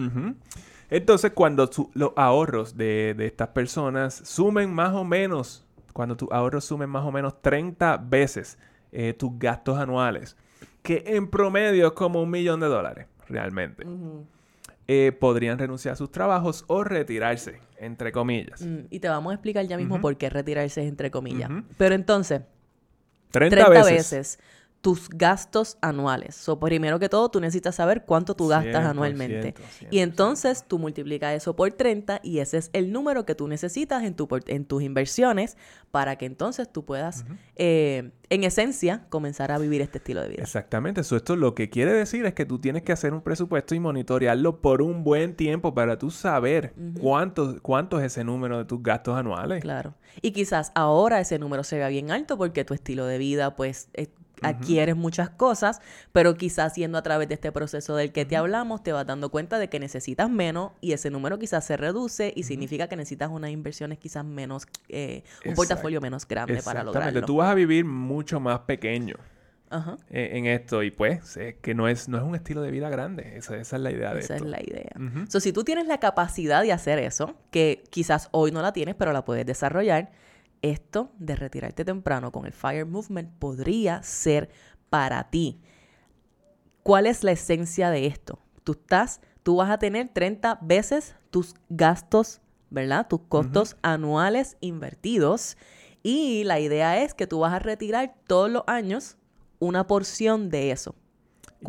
Entonces, cuando su- los ahorros de, de estas personas sumen más o menos, cuando tus ahorros sumen más o menos 30 veces eh, tus gastos anuales, que en promedio es como un millón de dólares, realmente, eh, podrían renunciar a sus trabajos o retirarse, entre comillas. Mm, y te vamos a explicar ya mismo por qué retirarse es entre comillas. Pero entonces, 30, 30 veces. veces. Tus gastos anuales. So, primero que todo, tú necesitas saber cuánto tú gastas 100%, anualmente. 100%. Y entonces tú multiplicas eso por 30 y ese es el número que tú necesitas en, tu, en tus inversiones para que entonces tú puedas, eh, en esencia, comenzar a vivir este estilo de vida. Exactamente, eso esto lo que quiere decir es que tú tienes que hacer un presupuesto y monitorearlo por un buen tiempo para tú saber cuánto, cuánto es ese número de tus gastos anuales. Claro. Y quizás ahora ese número se vea bien alto porque tu estilo de vida, pues, eh, adquieres muchas cosas, pero quizás siendo a través de este proceso del que te hablamos, te vas dando cuenta de que necesitas menos y ese número quizás se reduce y significa que necesitas unas inversiones quizás menos, eh, un Exacto. portafolio menos grande para Exactamente, lograrlo. tú vas a vivir mucho más pequeño Ajá. eh, en esto y pues es que no es, no es un estilo de vida grande, esa, esa es la idea de Esa es la idea. So, si tú tienes la capacidad de hacer eso, que quizás hoy no la tienes, pero la puedes desarrollar, esto de retirarte temprano con el FIRE Movement podría ser para ti. ¿Cuál es la esencia de esto? Tú estás, tú vas a tener 30 veces tus gastos, ¿verdad? Tus costos anuales invertidos. Y la idea es que tú vas a retirar todos los años una porción de eso.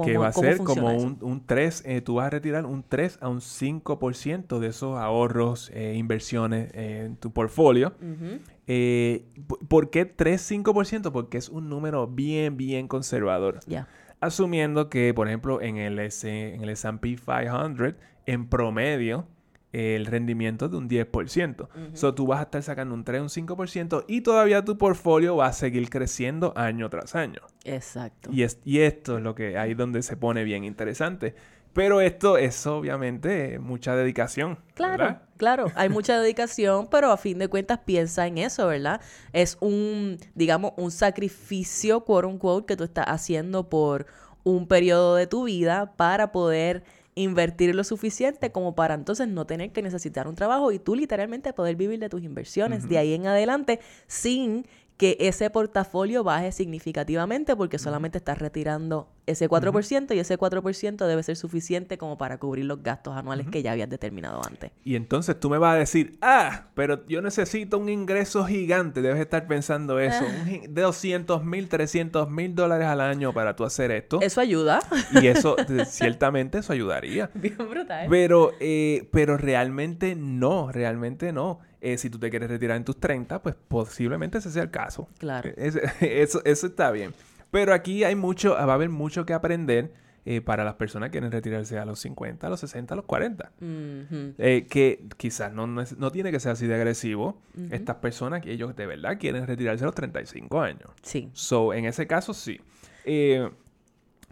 Que va a ser como un, un 3, eh, tú vas a retirar un 3 a un 5% de esos ahorros, eh, inversiones eh, en tu portfolio. Ujú. Eh, p- ¿Por qué 3-5%? Porque es un número bien, bien conservador. Ya. Asumiendo que, por ejemplo, en el, S- en el S&P 500, en promedio, el rendimiento de un 10%. So, tú vas a estar sacando un 3, un 5% y todavía tu portfolio va a seguir creciendo año tras año. Exacto. Y, es- y esto es lo que ahí donde se pone bien interesante. Pero esto es obviamente mucha dedicación. Claro, ¿verdad? claro, hay mucha dedicación, pero a fin de cuentas piensa en eso, ¿verdad? Es un, digamos, un sacrificio, quote unquote, que tú estás haciendo por un periodo de tu vida para poder invertir lo suficiente como para entonces no tener que necesitar un trabajo y tú literalmente poder vivir de tus inversiones de ahí en adelante sin que ese portafolio baje significativamente porque solamente estás retirando ese 4% y ese 4% debe ser suficiente como para cubrir los gastos anuales que ya habías determinado antes. Y entonces tú me vas a decir, ah, pero yo necesito un ingreso gigante. Debes estar pensando eso. un gi- de 200 mil, 300 mil dólares al año para tú hacer esto. Eso ayuda. Y eso, ciertamente, eso ayudaría. Bien brutal. Pero, eh, pero realmente no, realmente no. Eh, si tú te quieres retirar en tus 30, pues posiblemente ese sea el caso. Claro. Eh, eso, eso está bien. Pero aquí hay mucho, va a haber mucho que aprender eh, para las personas que quieren retirarse a los 50, a los 60, a los 40. Ujú. Eh, que quizás no, no, es- no tiene que ser así de agresivo. Estas personas que ellos de verdad quieren retirarse a los 35 años. Sí. So, en ese caso sí.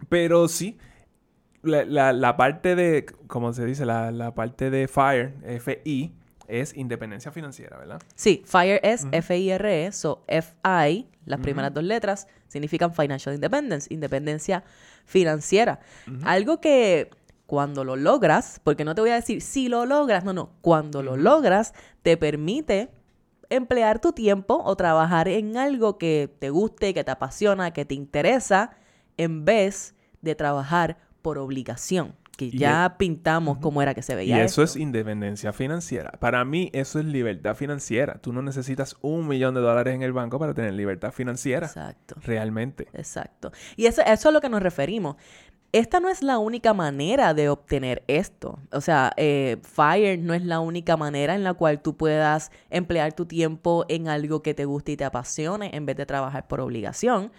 Pero sí, la, la- la parte de, como se dice, la, la parte de FIRE, FI, es independencia financiera, ¿verdad? Sí, FIRE es F-I-R-E, so F-I, las primeras dos letras, significan Financial Independence, independencia financiera. Algo que cuando lo logras, porque no te voy a decir si lo logras, no, no, cuando lo logras, te permite emplear tu tiempo o trabajar en algo que te guste, que te apasiona, que te interesa, en vez de trabajar por obligación, Y ya pintamos cómo era que se Y veía. eso esto. es independencia financiera. Para mí eso es libertad financiera. Tú no necesitas un millón de dólares en el banco para tener libertad financiera. Exacto. Realmente. Exacto. Y eso, eso es a lo que nos referimos. Esta no es la única manera de obtener esto. O sea, eh, FIRE no es la única manera en la cual tú puedas emplear tu tiempo en algo que te guste y te apasione en vez de trabajar por obligación.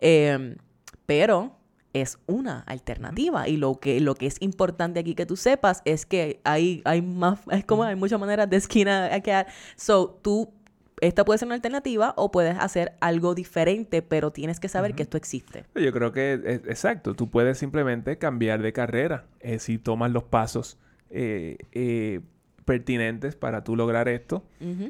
Eh, pero es una alternativa. Y lo que, lo que es importante aquí que tú sepas es que hay, hay más, es como hay muchas maneras de esquina a quedar. So, tú, esta puede ser una alternativa o puedes hacer algo diferente, pero tienes que saber que esto existe. Yo creo que es exacto. Tú puedes simplemente cambiar de carrera eh, si tomas los pasos eh, eh, pertinentes para tú lograr esto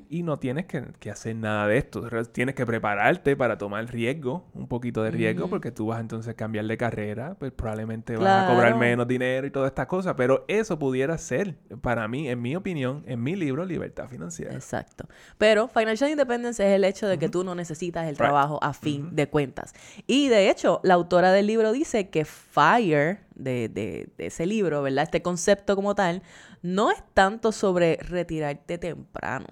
y no tienes que, que hacer nada de esto. Tienes que prepararte para tomar riesgo, un poquito de riesgo, porque tú vas entonces a cambiar de carrera, pues probablemente vas a cobrar menos dinero y todas estas cosas, pero eso pudiera ser, para mí, en mi opinión, en mi libro, libertad financiera. Exacto. Pero Financial Independence es el hecho de que tú no necesitas el trabajo a fin de cuentas. Y de hecho, la autora del libro dice que FIRE, de, de- de ese libro, ¿verdad? Este concepto como tal, no es tanto sobre retirarte temprano.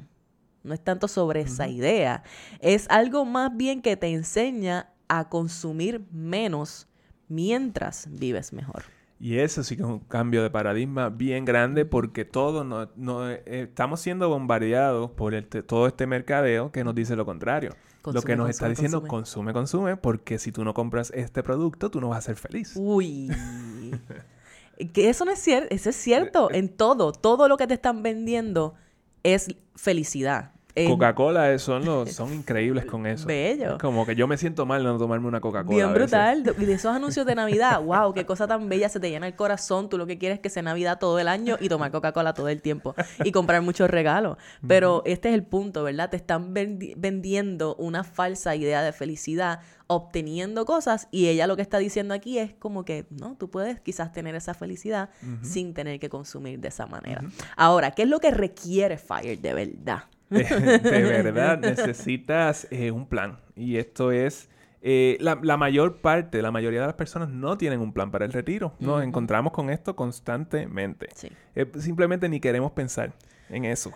No es tanto sobre esa idea. Es algo más bien que te enseña a consumir menos mientras vives mejor. Y eso sí que es un cambio de paradigma bien grande porque todos no, no, eh, estamos siendo bombardeados por el te- todo este mercadeo que nos dice lo contrario. Lo que nos está diciendo consume. consume, consume, porque si tú no compras este producto, tú no vas a ser feliz. Uy. que eso no es cierto, eso es cierto en todo, todo lo que te están vendiendo es felicidad. Coca-Cola eh, son, los, son increíbles con eso. bello. Es como que yo me siento mal no tomarme una Coca-Cola. Bien brutal. Y de esos anuncios de Navidad, wow, qué cosa tan bella, se te llena el corazón. Tú lo que quieres es que sea Navidad todo el año y tomar Coca-Cola todo el tiempo y comprar muchos regalos. Pero este es el punto, ¿verdad? Te están vendi- vendiendo una falsa idea de felicidad, obteniendo cosas y ella lo que está diciendo aquí es como que, no, tú puedes quizás tener esa felicidad sin tener que consumir de esa manera. Ahora, ¿qué es lo que requiere FIRE de verdad? de verdad necesitas eh, un plan. Y esto es... eh, la, la mayor parte, la mayoría de las personas no tienen un plan para el retiro. Nos encontramos con esto constantemente. Sí. Eh, simplemente ni queremos pensar en eso.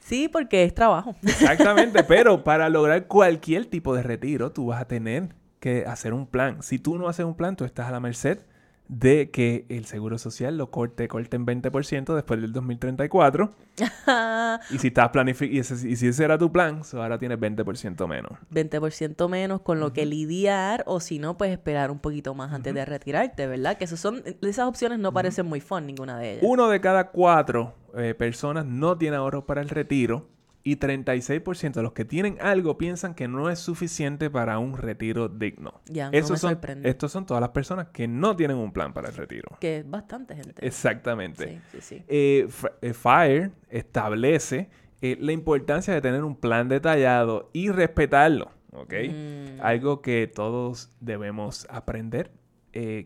Sí, porque es trabajo. Exactamente, pero para lograr cualquier tipo de retiro, tú vas a tener que hacer un plan. Si tú no haces un plan, tú estás a la merced de que el Seguro Social lo corte, corte en 20% después del 2034. y si estás planificando, y, si ese era tu plan, ahora tienes 20% menos. 20% menos con lo que lidiar o si no, pues esperar un poquito más antes de retirarte, ¿verdad? Que esos son, esas opciones no parecen muy fun, ninguna de ellas. Uno de cada cuatro eh, personas no tiene ahorro para el retiro y 36% de los que tienen algo piensan que no es suficiente para un retiro digno. Ya, no me son, Estos son todas las personas que no tienen un plan para el retiro. Que es bastante gente. Exactamente. Sí, sí, sí. Eh, eh, FIRE establece eh, la importancia de tener un plan detallado y respetarlo. ¿Ok? Mm. Algo que todos debemos aprender.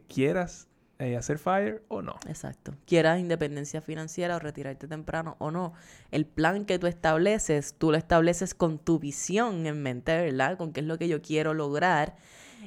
quieras eh, hacer FIRE o no. Exacto. Quieras independencia financiera o retirarte temprano o no. El plan que tú estableces, tú lo estableces con tu visión en mente, ¿verdad? Con qué es lo que yo quiero lograr.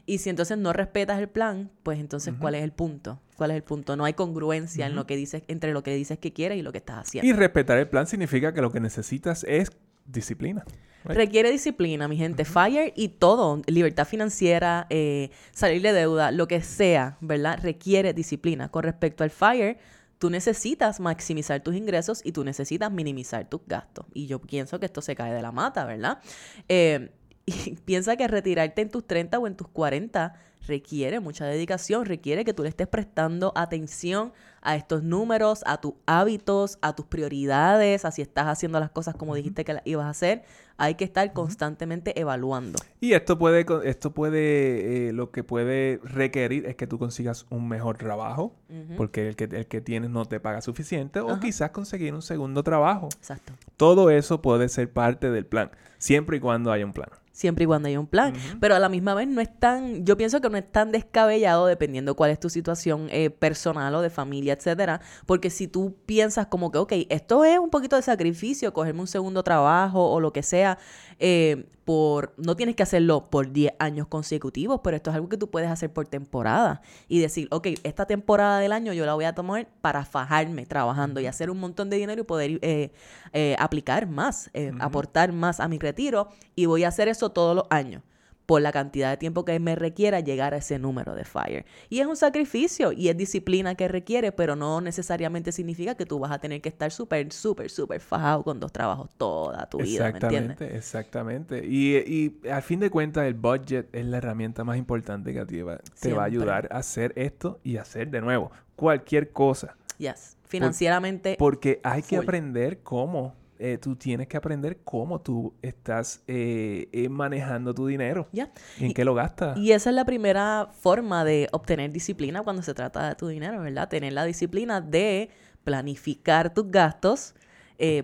Y si entonces no respetas el plan, pues entonces, ¿cuál es el punto? ¿Cuál es el punto? No hay congruencia en lo que dices, entre lo que dices que quieres y lo que estás haciendo. Y respetar el plan significa que lo que necesitas es disciplina. Requiere disciplina, mi gente. Fire y todo, libertad financiera, eh, salir de deuda, lo que sea, ¿verdad? Requiere disciplina. Con respecto al fire, tú necesitas maximizar tus ingresos y tú necesitas minimizar tus gastos. Y yo pienso que esto se cae de la mata, ¿verdad? Eh, y piensa que retirarte en tus 30 o en tus 40 requiere mucha dedicación, requiere que tú le estés prestando atención a estos números, a tus hábitos, a tus prioridades, a si estás haciendo las cosas como dijiste que las ibas a hacer. Hay que estar constantemente evaluando. Y esto puede, esto puede, eh, lo que puede requerir es que tú consigas un mejor trabajo, porque el que, el que tienes no te paga suficiente, o quizás conseguir un segundo trabajo. Exacto. Todo eso puede ser parte del plan, siempre y cuando haya un plan siempre y cuando haya un plan. Pero a la misma vez no es tan, yo pienso que no es tan descabellado dependiendo cuál es tu situación eh, personal o de familia, etcétera. Porque si tú piensas como que, ok, esto es un poquito de sacrificio, cogerme un segundo trabajo o lo que sea, eh, por, no tienes que hacerlo por 10 años consecutivos, pero esto es algo que tú puedes hacer por temporada. Y decir, ok, esta temporada del año yo la voy a tomar para fajarme trabajando y hacer un montón de dinero y poder eh, eh, aplicar más, aportar más a mi retiro y voy a hacer eso todos los años por la cantidad de tiempo que me requiera llegar a ese número de FIRE. Y es un sacrificio y es disciplina que requiere, pero no necesariamente significa que tú vas a tener que estar súper, súper, súper fajado con dos trabajos toda tu vida, Exactamente, exactamente. Y, y al fin de cuentas el budget es la herramienta más importante que te va, te va a ayudar a hacer esto y hacer de nuevo cualquier cosa. Yes. Financieramente. porque hay que aprender cómo eh, tú tienes que aprender cómo tú estás eh, eh, manejando tu dinero. Ya. ¿En qué lo gastas? Y esa es la primera forma de obtener disciplina cuando se trata de tu dinero, ¿verdad? Tener la disciplina de planificar tus gastos.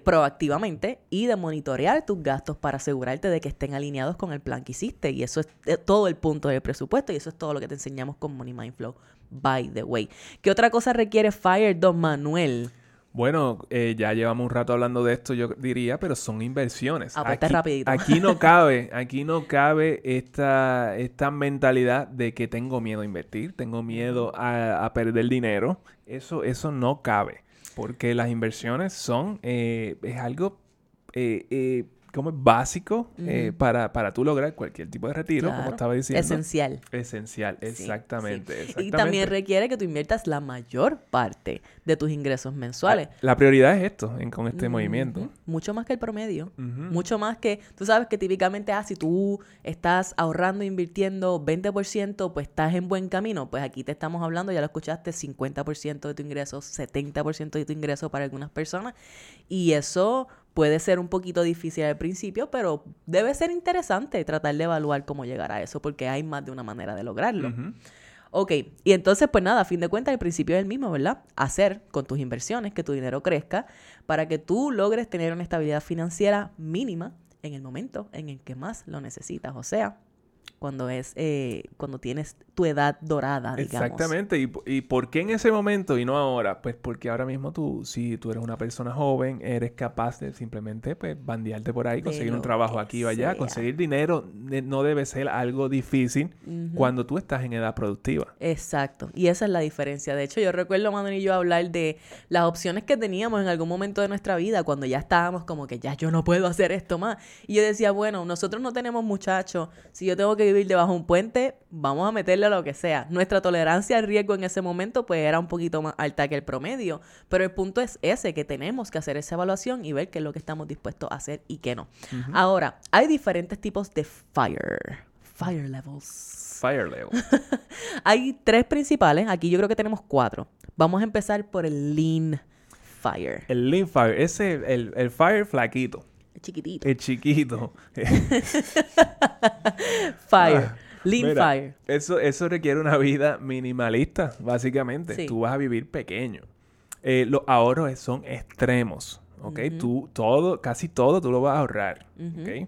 proactivamente y de monitorear tus gastos para asegurarte de que estén alineados con el plan que hiciste. Y eso es todo el punto del presupuesto y eso es todo lo que te enseñamos con Money Mind Flow, by the way. ¿Qué otra cosa requiere Fire Don Manuel? Bueno, eh, ya llevamos un rato hablando de esto, yo diría, pero son inversiones. Aquí, rapidito. aquí no cabe, aquí no cabe esta, esta mentalidad de que tengo miedo a invertir, tengo miedo a, perder dinero. Eso, eso no cabe, porque las inversiones son, eh, es algo eh, como es básico eh, para, para tú lograr cualquier tipo de retiro, como estaba diciendo. Esencial. Esencial, exactamente, Y también requiere que tú inviertas la mayor parte de tus ingresos mensuales. La, prioridad es esto, con este movimiento. Mucho más que el promedio. Mucho más que, tú sabes que típicamente, ah, si tú estás ahorrando, invirtiendo 20%, pues estás en buen camino. Pues aquí te estamos hablando, ya lo escuchaste, 50% de tu ingreso, 70% de tu ingreso para algunas personas. Y eso Puede ser un poquito difícil al principio, pero debe ser interesante tratar de evaluar cómo llegar a eso, porque hay más de una manera de lograrlo. Ok, y entonces, pues nada, a fin de cuentas, el principio es el mismo, ¿verdad? Hacer con tus inversiones que tu dinero crezca para que tú logres tener una estabilidad financiera mínima en el momento en el que más lo necesitas. O sea, cuando es eh, cuando tienes tu edad dorada, digamos. Exactamente. ¿Y, ¿Y por qué en ese momento y no ahora? Pues porque ahora mismo tú, si tú eres una persona joven, eres capaz de simplemente pues bandearte por ahí, conseguir un trabajo aquí o allá, conseguir dinero no debe ser algo difícil cuando tú estás en edad productiva. Exacto. Y esa es la diferencia. De hecho, yo recuerdo Manuel y yo hablar de las opciones que teníamos en algún momento de nuestra vida cuando ya estábamos como que ya yo no puedo hacer esto más. Y yo decía, bueno, nosotros no tenemos muchachos, si yo tengo que vivir debajo de un puente, vamos a meterle a lo que sea. Nuestra tolerancia al riesgo en ese momento pues era un poquito más alta que el promedio, pero el punto es ese, que tenemos que hacer esa evaluación y ver qué es lo que estamos dispuestos a hacer y qué no. Ahora, hay diferentes tipos de FIRE. Fire levels. Fire level. Hay tres principales, aquí yo creo que tenemos cuatro. Vamos a empezar por el lean fire. El lean fire, ese el, el fire flaquito. El chiquitito. El chiquito. Fire. Ah, lean Mira, fire. Eso, eso requiere una vida minimalista, básicamente. Sí. Tú vas a vivir pequeño. Eh, los ahorros son extremos, ¿ok? Tú todo, casi todo tú lo vas a ahorrar, ¿ok?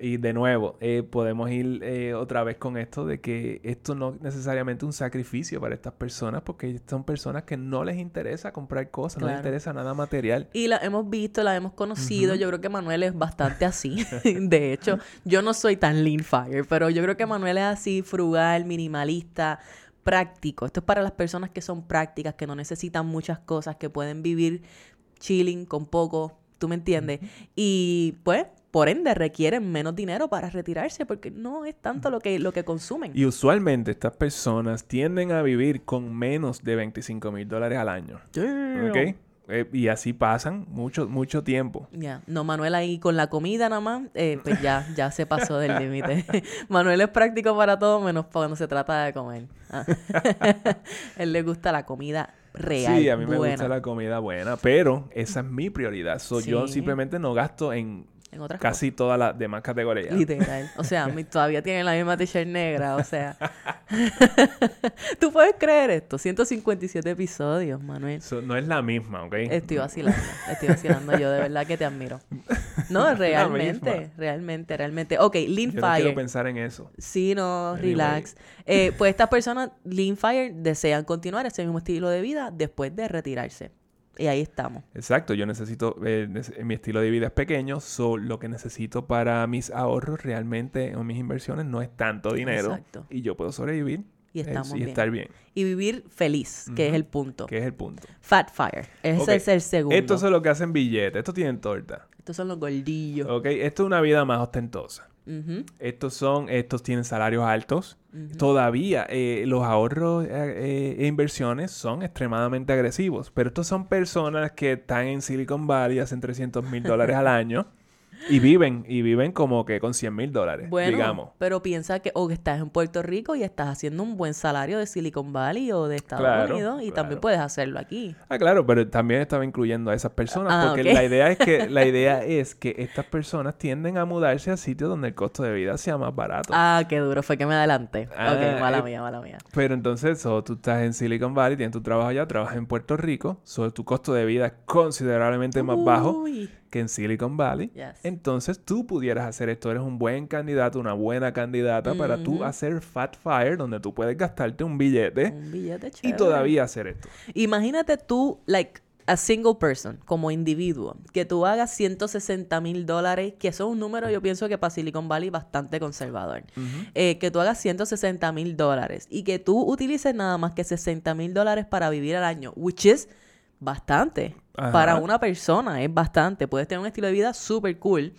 Y de nuevo, eh, podemos ir eh, otra vez con esto de que esto no es necesariamente un sacrificio para estas personas porque son personas que no les interesa comprar cosas, no les interesa nada material. Y la hemos visto, la hemos conocido. Yo creo que Manuel es bastante así. De hecho, yo no soy tan lean fire, pero yo creo que Manuel es así, frugal, minimalista, práctico. Esto es para las personas que son prácticas, que no necesitan muchas cosas, que pueden vivir chilling con poco. ¿Tú me entiendes? Y pues, por ende, requieren menos dinero para retirarse porque no es tanto lo que, lo que consumen. Y usualmente estas personas tienden a vivir con menos de 25 mil dólares al año. ¿Ok? Eh, y así pasan mucho, mucho tiempo. Ya, no, Manuel ahí con la comida nada más, eh, pues ya, ya se pasó del límite. Manuel es práctico para todo menos cuando se trata de comer. Ah. Él le gusta la comida real, sí, a mí me buena. gusta la comida buena, pero esa es mi prioridad. So, Yo simplemente no gasto en En otras casi todas las demás categorías. Literal. O sea, mi- todavía tienen la misma t-shirt negra, o sea. ¿Tú puedes creer esto? 157 episodios, Manuel. So, no es la misma, ¿ok? Estoy vacilando, estoy vacilando. Yo de verdad que te admiro. No, realmente, realmente, realmente. Ok, Lean Yo no Fire. quiero pensar en eso. Sí, no, Anyway. relax. Eh, pues estas personas, Lean Fire, desean continuar ese mismo estilo de vida después de retirarse. Y ahí estamos. Exacto, yo necesito, eh, mi estilo de vida es pequeño, so, lo que necesito para mis ahorros realmente o mis inversiones no es tanto dinero Exacto. y yo puedo sobrevivir Y eh, estamos y bien. estar bien, Y vivir feliz, que es el punto. que es el punto. Fat Fire. Ese es el segundo. Estos son los que hacen billetes, estos tienen torta. Estos son los gordillos. Ok, esto es una vida más ostentosa. Estos son, estos tienen salarios altos. Todavía eh, los ahorros eh, eh, e inversiones son extremadamente agresivos, pero estos son personas que están en Silicon Valley, hacen 300 mil dólares al año y viven, y viven como que con 100 mil dólares, Bueno, digamos. pero piensa que o que estás en Puerto Rico y estás haciendo un buen salario de Silicon Valley o de Estados Claro, Unidos y también puedes hacerlo aquí. Ah, claro, pero también estaba incluyendo a esas personas Ah, porque la idea es que la idea es que estas personas tienden a mudarse a sitios donde el costo de vida sea más barato. Ah, qué duro, fue que me adelanté. Ah, ok, mala eh, mía, mala mía. Pero entonces, so, tú estás en Silicon Valley, tienes tu trabajo allá, trabajas en Puerto Rico, so, tu costo de vida es considerablemente más bajo Uy, que en Silicon Valley. yes. Entonces tú pudieras hacer esto, eres un buen candidato, una buena candidata para tú hacer Fat Fire, donde tú puedes gastarte un billete Un billete y todavía hacer esto. Imagínate tú, like, a single person, como individuo, que tú hagas 160 mil dólares, que eso es un número, yo pienso que para Silicon Valley bastante conservador. Eh, que tú hagas 160 mil dólares y que tú utilices nada más que 60 mil dólares para vivir al año, which is bastante. Ajá. Para una persona es bastante. Puedes tener un estilo de vida súper cool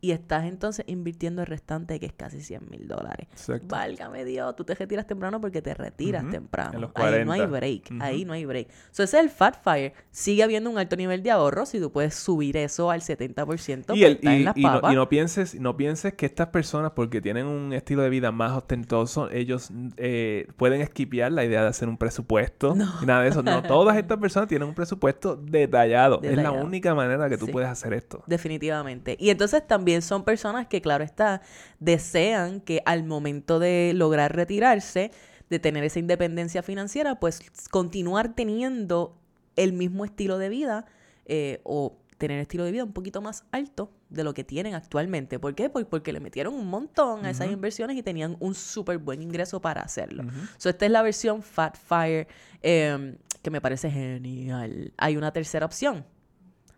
y estás entonces invirtiendo el restante que es casi 100 mil dólares. Exacto. Válgame Dios, tú te retiras temprano porque te retiras temprano. en los Ahí no hay 40. break, ahí no hay break. So, ese es el Fat Fire. Sigue habiendo un alto nivel de ahorro si tú puedes subir eso al 70%. Y, el- está en y- las y no, y no pienses, no pienses que estas personas, porque tienen un estilo de vida más ostentoso, ellos eh, pueden esquipear la idea de hacer un presupuesto. y Nada de eso. No, todas estas personas tienen un presupuesto detallado. Es la única manera que tú Sí. puedes hacer esto. Definitivamente. Y entonces también son personas que, claro está, desean que al momento de lograr retirarse, de tener esa independencia financiera, pues continuar teniendo el mismo estilo de vida eh, o tener estilo de vida un poquito más alto de lo que tienen actualmente. ¿Por qué? Pues porque le metieron un montón a esas inversiones y tenían un súper buen ingreso para hacerlo. Ujú. So, esta es la versión Fat Fire, eh, que me parece genial. Hay una tercera opción,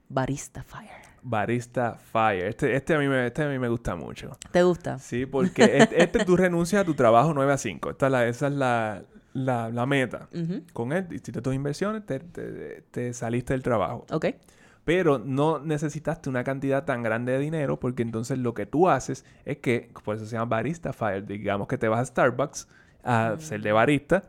Barista Fire. Barista Fire. Este, este, a mí me, este a mí me gusta mucho. ¿Te gusta? Sí, porque este, este tú renuncias a tu trabajo 9 a 5. Esta es la, esa es la, la, la meta. Con él, hiciste tus inversiones, te, te- te saliste del trabajo. Ok. Pero no necesitaste una cantidad tan grande de dinero porque entonces lo que tú haces es que, por eso se llama barista fire, digamos que te vas a Starbucks a ser de barista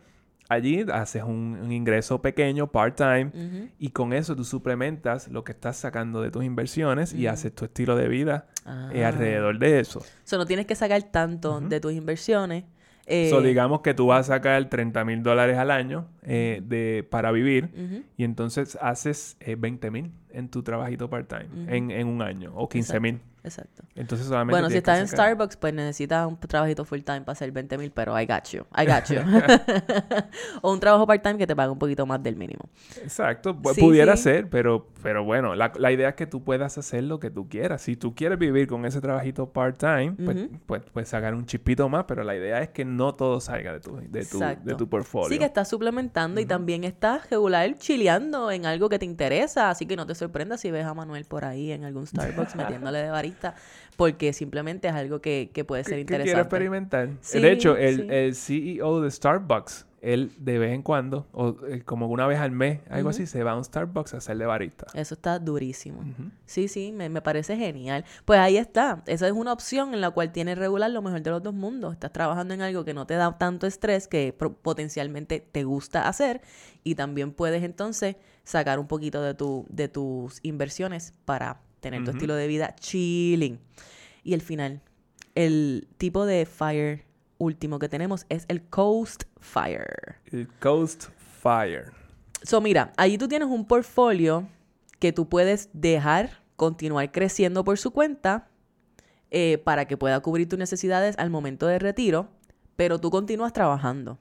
allí haces un, ingreso pequeño, part-time, y con eso tú suplementas lo que estás sacando de tus inversiones y haces tu estilo de vida eh, ah. alrededor de eso. O sea, no tienes que sacar tanto de tus inversiones. Eh... digamos que tú vas a sacar 30 mil dólares al año eh, de, para vivir y entonces haces 20 eh, mil en tu trabajito part-time en, en, un año o 15 mil. Exacto. Entonces solamente Bueno, si estás en Starbucks, pues necesitas un trabajito full time para hacer 20 mil, pero I got you. I got you. o un trabajo part time que te pague un poquito más del mínimo. Exacto. pudiera ser, pero, pero bueno, la, la, idea es que tú puedas hacer lo que tú quieras. Si tú quieres vivir con ese trabajito part time, pues, pues, pues, sacar un chipito más, pero la idea es que no todo salga de tu, de tu, de tu portfolio. Sí, que estás suplementando y también estás regular chileando en algo que te interesa, así que no te sorprendas si ves a Manuel por ahí en algún Starbucks metiéndole de varita porque simplemente es algo que, puede ser interesante. quiero experimentar. de hecho, el, CEO de Starbucks, él de vez en cuando, o eh, como una vez al mes, algo así, se va a un Starbucks a hacerle barista. Eso está durísimo. Sí, sí, me, me, parece genial. Pues ahí está. Esa es una opción en la cual tienes regular lo mejor de los dos mundos. Estás trabajando en algo que no te da tanto estrés, que potencialmente te gusta hacer, y también puedes entonces sacar un poquito de, tu, de tus inversiones para tener tu estilo de vida chilling. Y el final, el tipo de fire último que tenemos es el Coast Fire. El Coast Fire. So, mira, allí tú tienes un portfolio que tú puedes dejar continuar creciendo por su cuenta eh, para que pueda cubrir tus necesidades al momento de retiro, pero tú continúas trabajando.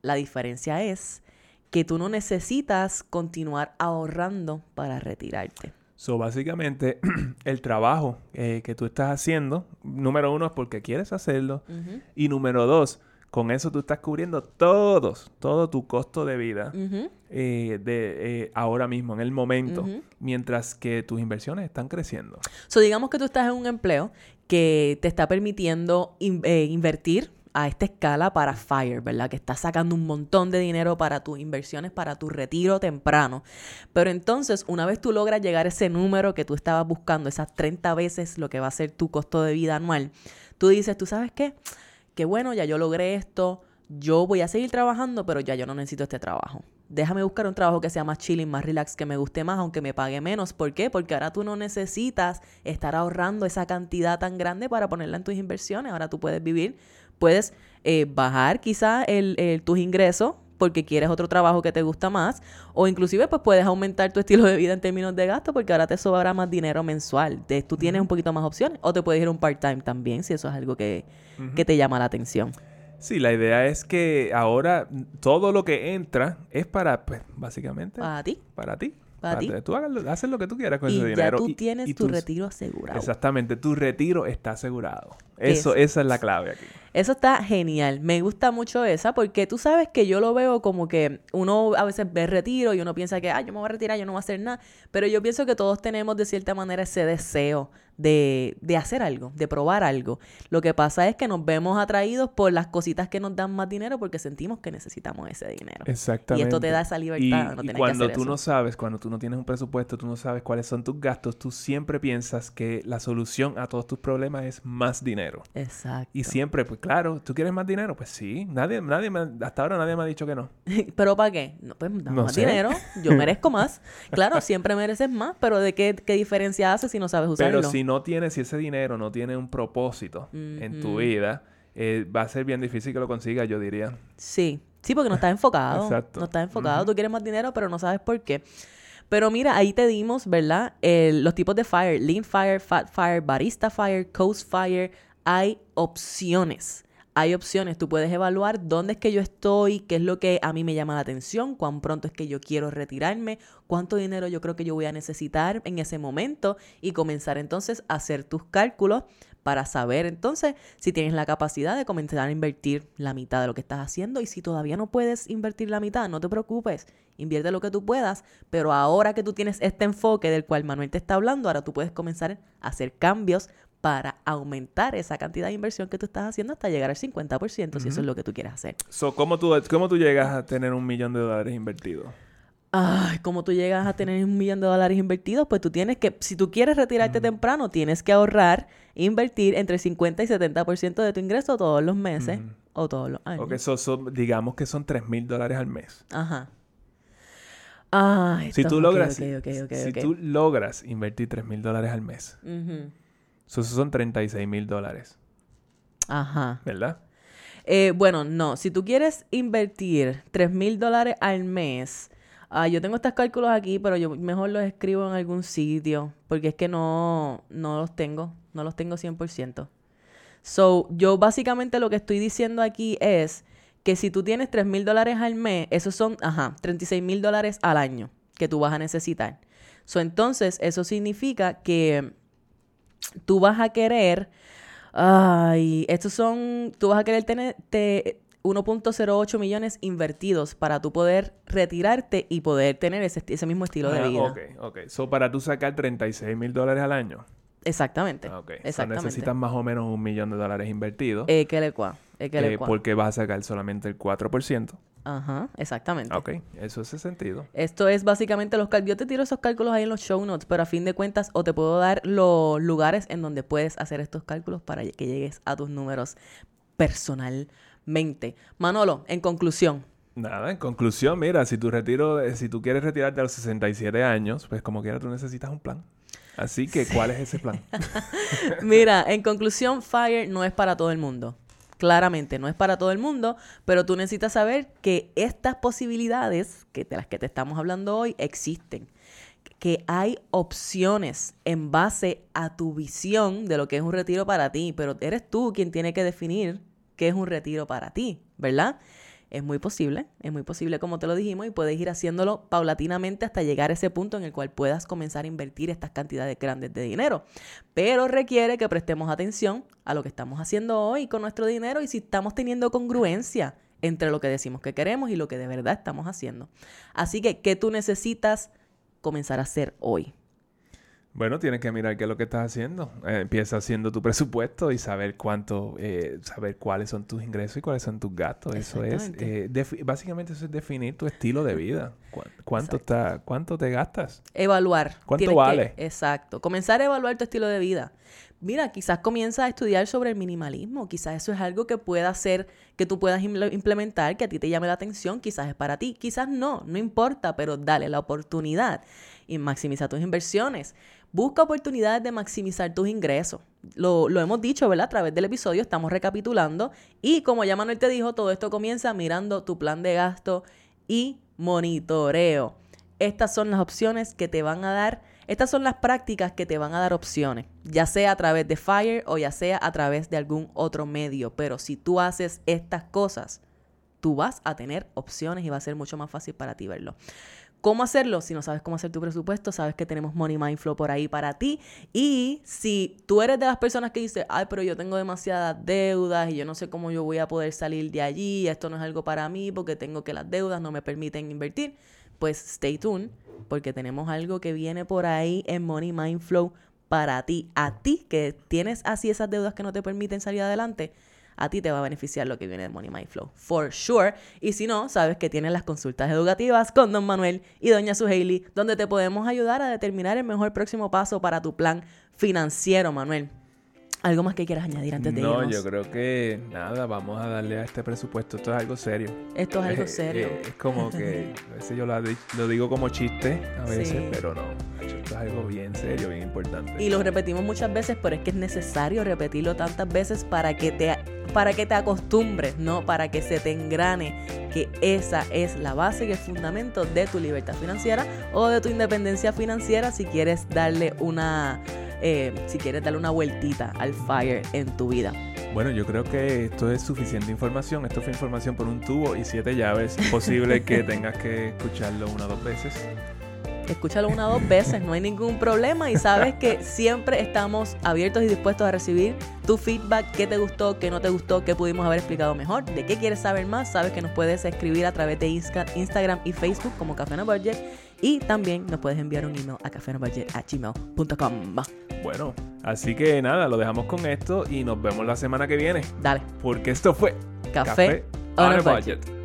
La diferencia es que tú no necesitas continuar ahorrando para retirarte. So, básicamente, el trabajo eh, que tú estás haciendo, número uno es porque quieres hacerlo. Y número dos, con eso tú estás cubriendo todos, todo tu costo de vida eh, de eh, ahora mismo, en el momento, mientras que tus inversiones están creciendo. So, digamos que tú estás en un empleo que te está permitiendo invertir a esta escala para FIRE, ¿verdad? Que estás sacando un montón de dinero para tus inversiones, para tu retiro temprano. Pero entonces, una vez tú logras llegar a ese número que tú estabas buscando, esas 30 veces lo que va a ser tu costo de vida anual, tú dices, ¿tú sabes qué? Que bueno, ya yo logré esto, yo voy a seguir trabajando, pero ya yo no necesito este trabajo. Déjame buscar un trabajo que sea más chilling, más relax, que me guste más, aunque me pague menos. ¿Por qué? Porque ahora tú no necesitas estar ahorrando esa cantidad tan grande para ponerla en tus inversiones. Ahora tú puedes vivir puedes eh, bajar quizá el, tus ingresos porque quieres otro trabajo que te gusta más o inclusive pues puedes aumentar tu estilo de vida en términos de gasto porque ahora te sobrará más dinero mensual. tú tienes un poquito más opciones o te puedes ir a un part-time también si eso es algo que, que te llama la atención. Sí, la idea es que ahora todo lo que entra es para, pues, básicamente... Para ti. Para ti. Para ti. Tú haces lo que tú quieras con ese dinero. Ya tú tienes tu retiro asegurado. Exactamente, tu retiro está asegurado. Eso, esa es la clave aquí. Eso está genial. Me gusta mucho esa porque tú sabes que yo lo veo como que uno a veces ve retiro y uno piensa que, ay, yo me voy a retirar, yo no voy a hacer nada. Pero yo pienso que todos tenemos de cierta manera ese deseo de, de, hacer algo, de probar algo. Lo que pasa es que nos vemos atraídos por las cositas que nos dan más dinero porque sentimos que necesitamos ese dinero. Exactamente. Y esto te da esa libertad. Y, cuando tú no sabes, cuando tú no tienes un presupuesto, tú no sabes cuáles son tus gastos, tú siempre piensas que la solución a todos tus problemas es más dinero. Exacto. Y siempre, pues claro, ¿tú quieres más dinero? Pues sí. Nadie, nadie hasta ahora nadie me ha dicho que no. ¿Pero para qué? No, pues dame más dinero. Yo merezco más. Claro, siempre mereces más, pero ¿de qué, qué diferencia hace si no sabes usarlo? Pero si no tienes, si ese dinero no tiene un propósito en tu vida, eh, va a ser bien difícil que lo consigas, yo diría. Sí. Sí, porque no estás enfocado. Exacto. No estás enfocado. Tú quieres más dinero, pero no sabes por qué. Pero mira, ahí te dimos, ¿verdad? los tipos de fire, lean fire, fat fire, barista fire, coast fire. Hay opciones. Hay opciones. Tú puedes evaluar dónde es que yo estoy, qué es lo que a mí me llama la atención, cuán pronto es que yo quiero retirarme, cuánto dinero yo creo que yo voy a necesitar en ese momento y comenzar entonces a hacer tus cálculos para saber entonces si tienes la capacidad de comenzar a invertir la mitad de lo que estás haciendo y si todavía no puedes invertir la mitad, no te preocupes, invierte lo que tú puedas, pero ahora que tú tienes este enfoque del cual Manuel te está hablando, ahora tú puedes comenzar a hacer cambios para aumentar esa cantidad de inversión que tú estás haciendo hasta llegar al 50%, si eso es lo que tú quieres hacer. So, ¿cómo, tú, ¿Cómo tú llegas a tener un millón de dólares invertidos? Ay, como tú llegas a tener un millón de dólares invertidos, pues tú tienes que, si tú quieres retirarte temprano, tienes que ahorrar, invertir entre 50 y 70% de tu ingreso todos los meses o todos los años. Ok, so- so- digamos que son 3 mil dólares al mes. Ajá. Ay, Si esto- tú logras, ok, ok, ok, si tú logras invertir 3 mil dólares al mes, Ujú. So esos son 36 mil dólares, Ajá. ¿verdad? Eh, bueno, no. Si tú quieres invertir 3 mil dólares al mes, ah, yo tengo estos cálculos aquí, pero yo mejor los escribo en algún sitio, porque es que no, no los tengo, no los tengo 100%. So, yo básicamente lo que estoy diciendo aquí es que si tú tienes 3 mil dólares al mes, esos son, ajá, 36 mil dólares al año que tú vas a necesitar. So, entonces, eso significa que tú vas a querer, ay, estos son, tú vas a querer tener te- 1.08 millones invertidos para tú poder retirarte y poder tener ese, ese mismo estilo de Ah, vida. Ok, ok. So, para tú sacar 36 mil dólares al año, Exactamente. ah, ok. So, Exactamente. necesitas más o menos un millón de dólares invertidos, Eh, que le cua, eh, que le eh, cua. porque vas a sacar solamente el 4%. Ajá, exactamente. Ok, eso hace sentido. Esto es básicamente los cálculos. Yo te tiro esos cálculos ahí en los show notes, pero a fin de cuentas, o te puedo dar los lugares en donde puedes hacer estos cálculos para que llegues a tus números personalmente. Manolo, en conclusión, Nada, en conclusión, mira, si tu retiro, si tú quieres retirarte a los 67 años, pues como quiera tú necesitas un plan. Así que, ¿cuál es ese plan? Mira, en conclusión, FIRE no es para todo el mundo. Claramente, no es para todo el mundo, pero tú necesitas saber que estas posibilidades, que de las que te estamos hablando hoy, existen. Que hay opciones en base a tu visión de lo que es un retiro para ti, pero eres tú quien tiene que definir qué es un retiro para ti, ¿verdad? Es muy posible, es muy posible como te lo dijimos y puedes ir haciéndolo paulatinamente hasta llegar a ese punto en el cual puedas comenzar a invertir estas cantidades grandes de dinero. Pero requiere que prestemos atención a lo que estamos haciendo hoy con nuestro dinero y si estamos teniendo congruencia entre lo que decimos que queremos y lo que de verdad estamos haciendo. Así que, ¿qué tú necesitas comenzar a hacer hoy? Bueno, tienes que mirar qué es lo que estás haciendo. Eh, empieza haciendo tu presupuesto y saber cuánto, eh, saber cuáles son tus ingresos y cuáles son tus gastos. Eso es, eh, básicamente eso es definir tu estilo de vida. Cu- ¿Cuánto, está, cuánto te gastas? Evaluar. ¿Cuánto Tienes que- vale? exacto. Comenzar a evaluar tu estilo de vida. Mira, quizás comienza a estudiar sobre el minimalismo. Quizás eso es algo que pueda hacer, que tú puedas imple- implementar, que a ti te llame la atención. Quizás es para ti. Quizás no, no importa, pero dale la oportunidad y maximiza tus inversiones. Busca oportunidades de maximizar tus ingresos. Lo, lo hemos dicho, ¿verdad? A través del episodio estamos recapitulando. Y como ya Manuel te dijo, todo esto comienza mirando tu plan de gasto y monitoreo. Estas son las opciones que te van a dar, estas son las prácticas que te van a dar opciones, ya sea a través de Fire o ya sea a través de algún otro medio. Pero si tú haces estas cosas, tú vas a tener opciones y va a ser mucho más fácil para ti verlo. ¿Cómo hacerlo? Si no sabes cómo hacer tu presupuesto, sabes que tenemos Money Mind Flow por ahí para ti. Y si tú eres de las personas que dice, ay, pero yo tengo demasiadas deudas y yo no sé cómo yo voy a poder salir de allí, esto no es algo para mí porque tengo que las deudas no me permiten invertir, pues stay tuned porque tenemos algo que viene por ahí en Money Mind Flow para ti. A ti que tienes así esas deudas que no te permiten salir adelante, a ti te va a beneficiar lo que viene de Money Mind Flow, for sure. Y si no, sabes que tienes las consultas educativas con Don Manuel y Doña Suheili, donde te podemos ayudar a determinar el mejor próximo paso para tu plan financiero, Manuel. ¿Algo más que quieras añadir antes de no, irnos? yo creo que nada, vamos a darle a este presupuesto. Esto es algo serio. Esto es algo Eh, serio. eh, es como que a veces yo lo, di- lo digo como chiste a veces, Sí. pero no. Esto es algo bien serio, bien importante. Y lo repetimos muchas veces, pero es que es necesario repetirlo tantas veces para que te, para que te acostumbres, ¿no? Para que se te engrane que esa es la base y el fundamento de tu libertad financiera o de tu independencia financiera si quieres darle una, eh, si quieres darle una vueltita al fire en tu vida. Bueno, yo creo que esto es suficiente información. Esto fue información por un tubo y siete llaves. Es posible que tengas que escucharlo una o dos veces. Escúchalo una o dos veces, no hay ningún problema y sabes que siempre estamos abiertos y dispuestos a recibir tu feedback, qué te gustó, qué no te gustó, qué pudimos haber explicado mejor, de qué quieres saber más, sabes que nos puedes escribir a través de Insta- Instagram y Facebook como Café No Budget y también nos puedes enviar un email a cafenobudget@gmail.com. Bueno, así que nada, lo dejamos con esto y nos vemos la semana que viene. Dale, Porque esto fue café, on a budget. budget.